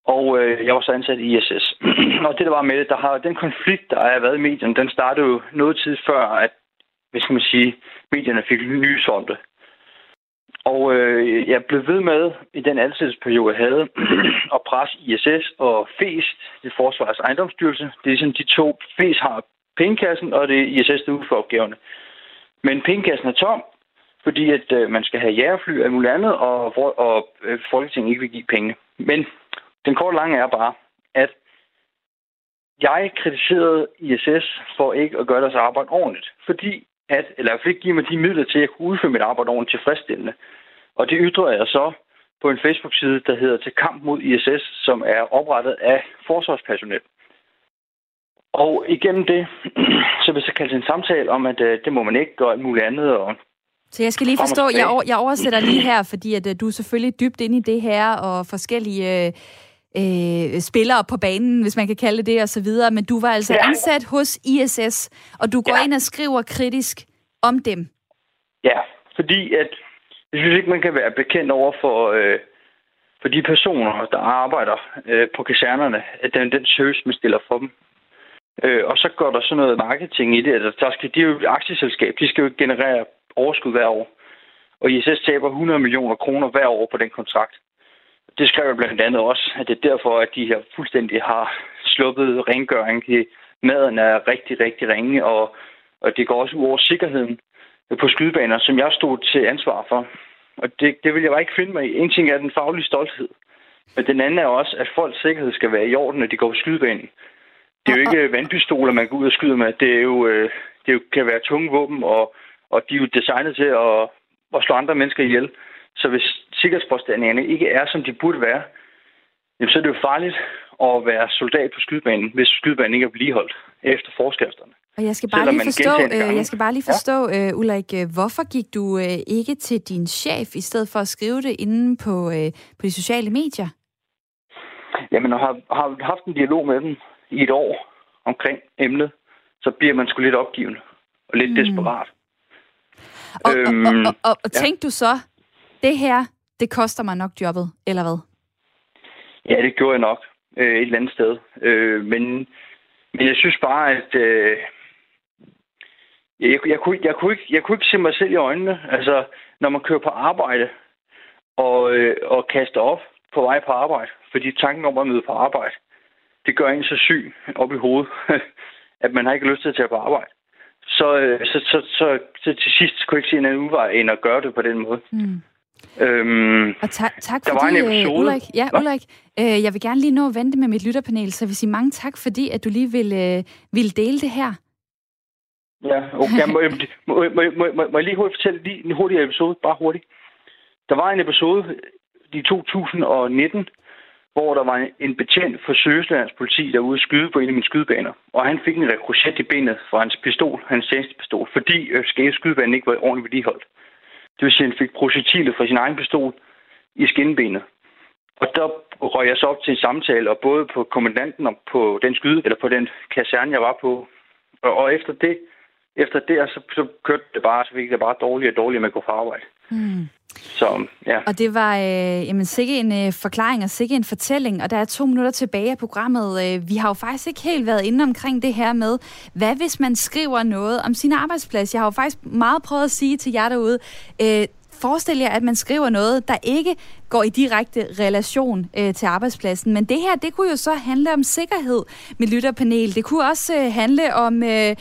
Og øh, jeg var så ansat i ISS. *clears throat* og det, der var med det, der har den konflikt, der har været i medierne, den startede jo noget tid før, at hvis man sige, medierne fik lys om det. Og øh, jeg blev ved med, i den ansættelsesperiode, jeg havde, *clears throat* at presse ISS og FES, det Forsvarets ejendomsstyrelse. Det er sådan de to. FES har pengekassen, og det er ISS, der udfører opgaverne. Men pengekassen er tom, fordi at øh, man skal have jægerfly og muligt andet, og, og øh, Folketinget ikke vil give penge. Men den korte lange er bare, at jeg kritiserede ISS for ikke at gøre deres arbejde ordentligt. Fordi at, eller i hvert fald ikke give mig de midler til at kunne udføre mit arbejde ordentligt tilfredsstillende. Og det ytrer jeg så på en Facebook-side, der hedder Til kamp mod ISS, som er oprettet af forsvarspersonel. Og igennem det, *clears throat* så vil jeg kalde en samtale om, at øh, det må man ikke gøre alt muligt andet. Og så jeg skal lige forstå, jeg, over, jeg oversætter lige her, fordi at, øh, du er selvfølgelig dybt inde i det her, og forskellige øh, øh, spillere på banen, hvis man kan kalde det og så videre. Men du var altså ja. ansat hos ISS, og du går ja. ind og skriver kritisk om dem. Ja, fordi at jeg synes ikke, man kan være bekendt over for, øh, for de personer, der arbejder øh, på kasernerne, at den, den service, man stiller for dem. Øh, og så går der sådan noget marketing i det. Altså, der skal, de er jo et aktieselskab, de skal jo generere overskud hver år. Og ISS taber 100 millioner kroner hver år på den kontrakt det skrev jeg blandt andet også, at det er derfor, at de her fuldstændig har sluppet rengøring. Maden er rigtig, rigtig ringe, og, og det går også ud over sikkerheden på skydebaner, som jeg stod til ansvar for. Og det, det vil jeg bare ikke finde mig i. En ting er den faglige stolthed, men den anden er også, at folks sikkerhed skal være i orden, når de går på skydebanen. Det er jo ikke vandpistoler, man går ud og skyder med. Det, er jo, øh, det det kan være tunge våben, og, og de er jo designet til at, at slå andre mennesker ihjel. Så hvis sikkerhedsforstandingerne ikke er, som de burde være, jamen, så er det jo farligt at være soldat på skydebanen, hvis skydebanen ikke er vedligeholdt efter forskrifterne. Og jeg skal bare lige forstå, øh, jeg skal bare lige forstå ja. uh, Ulrik, uh, hvorfor gik du uh, ikke til din chef, i stedet for at skrive det inde på, uh, på de sociale medier? Jamen, jeg har, har haft en dialog med dem i et år omkring emnet, så bliver man sgu lidt opgivende og lidt mm. desperat. Og, øhm, og, og, og, og ja. tænkte du så, det her, det koster mig nok jobbet, eller hvad? Ja, det gjorde jeg nok øh, et eller andet sted. Øh, men, men jeg synes bare, at øh, jeg, jeg, kunne, jeg, kunne ikke, jeg kunne ikke se mig selv i øjnene. Altså, når man kører på arbejde og, øh, og kaster op på vej på arbejde, fordi tanken om at møde på arbejde, det gør en så syg op i hovedet, *laughs* at man har ikke lyst til at tage på arbejde. Så, øh, så, så, så, så til sidst kunne jeg ikke se en anden udvej end at gøre det på den måde. Mm. Øhm, og ta- tak der fordi, var en øh, episode. Ulrik, ja, Ulrik, øh, jeg vil gerne lige nå at vente med mit lytterpanel, så jeg vil sige mange tak, fordi at du lige vil, øh, vil dele det her. Ja, okay. må, må, må, må, må, må jeg lige hurtigt fortælle lige en hurtig episode, bare hurtigt. Der var en episode i 2019, hvor der var en betjent for Søgerslands politi, der ude skyde på en af mine skydebaner. Og han fik en rekrochet i benet fra hans pistol, hans tjenestepistol, fordi øh, skydebanen ikke var ordentligt vedligeholdt. Det vil sige, at han fik projektilet fra sin egen pistol i skinbenet. Og der røg jeg så op til en samtale, og både på kommandanten og på den skyde, eller på den kaserne, jeg var på. Og, og efter det, efter det, så, så kørte det bare, så fik det bare dårligere og dårligere med at gå på arbejde. Mm. Så, ja. Og det var øh, jamen, sikkert en øh, forklaring og sikkert en fortælling, og der er to minutter tilbage af programmet. Øh, vi har jo faktisk ikke helt været inde omkring det her med, hvad hvis man skriver noget om sin arbejdsplads? Jeg har jo faktisk meget prøvet at sige til jer derude, øh, forestil jer, at man skriver noget, der ikke går i direkte relation øh, til arbejdspladsen. Men det her, det kunne jo så handle om sikkerhed med lytterpanel. Det kunne også øh, handle om... Øh,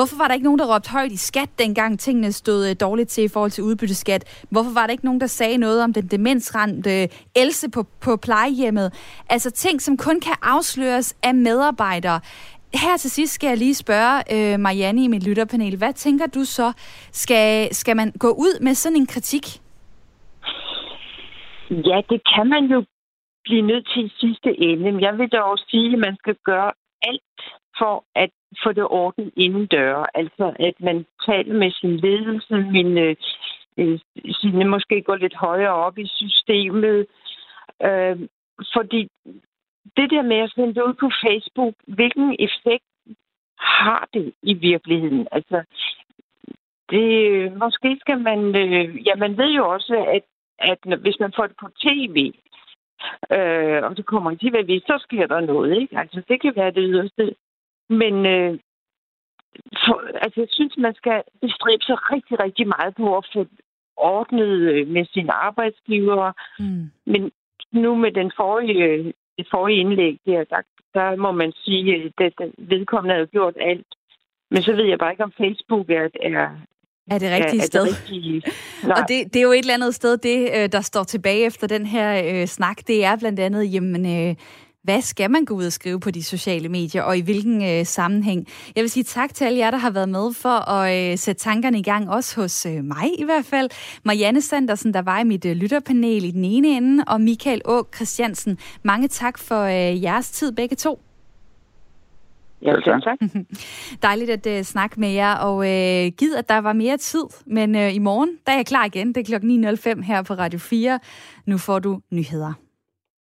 Hvorfor var der ikke nogen, der råbte højt i skat, dengang tingene stod øh, dårligt til i forhold til udbytteskat? Hvorfor var der ikke nogen, der sagde noget om den demensrendte øh, Else på, på plejehjemmet? Altså ting, som kun kan afsløres af medarbejdere. Her til sidst skal jeg lige spørge øh, Marianne i mit lytterpanel. Hvad tænker du så? Skal, skal man gå ud med sådan en kritik? Ja, det kan man jo blive nødt til i sidste ende. Jeg vil dog sige, at man skal gøre alt for at få det orden inden døre. Altså, at man taler med sin ledelse, min, øh, øh, sine måske går lidt højere op i systemet. Øh, fordi det der med at sende det ud på Facebook, hvilken effekt har det i virkeligheden? Altså, det, måske skal man... Øh, ja, man ved jo også, at, at hvis man får det på tv, øh, og det kommer i tv, så sker der noget, ikke? Altså, det kan være det yderste. Men øh, for, altså, jeg synes, man skal bestræbe sig rigtig, rigtig meget på at få ordnet øh, med sine arbejdsgivere. Mm. Men nu med den forrige, det forrige indlæg der, der, der må man sige, at øh, det, vedkommende har gjort alt. Men så ved jeg bare ikke, om Facebook er, er, er det rigtige er, sted. Det rigtige. *laughs* Og det, det er jo et eller andet sted, det der står tilbage efter den her øh, snak, det er blandt andet, jamen, øh, hvad skal man gå ud og skrive på de sociale medier, og i hvilken øh, sammenhæng? Jeg vil sige tak til alle jer, der har været med for at øh, sætte tankerne i gang, også hos øh, mig i hvert fald. Marianne Sandersen, der var i mit øh, lytterpanel i den ene ende, og Michael Å. Christiansen. Mange tak for øh, jeres tid begge to. Ja, tak. tak. *laughs* Dejligt at uh, snakke med jer, og uh, giv, at der var mere tid. Men uh, i morgen, der er jeg klar igen. Det er klokken 9.05 her på Radio 4. Nu får du nyheder.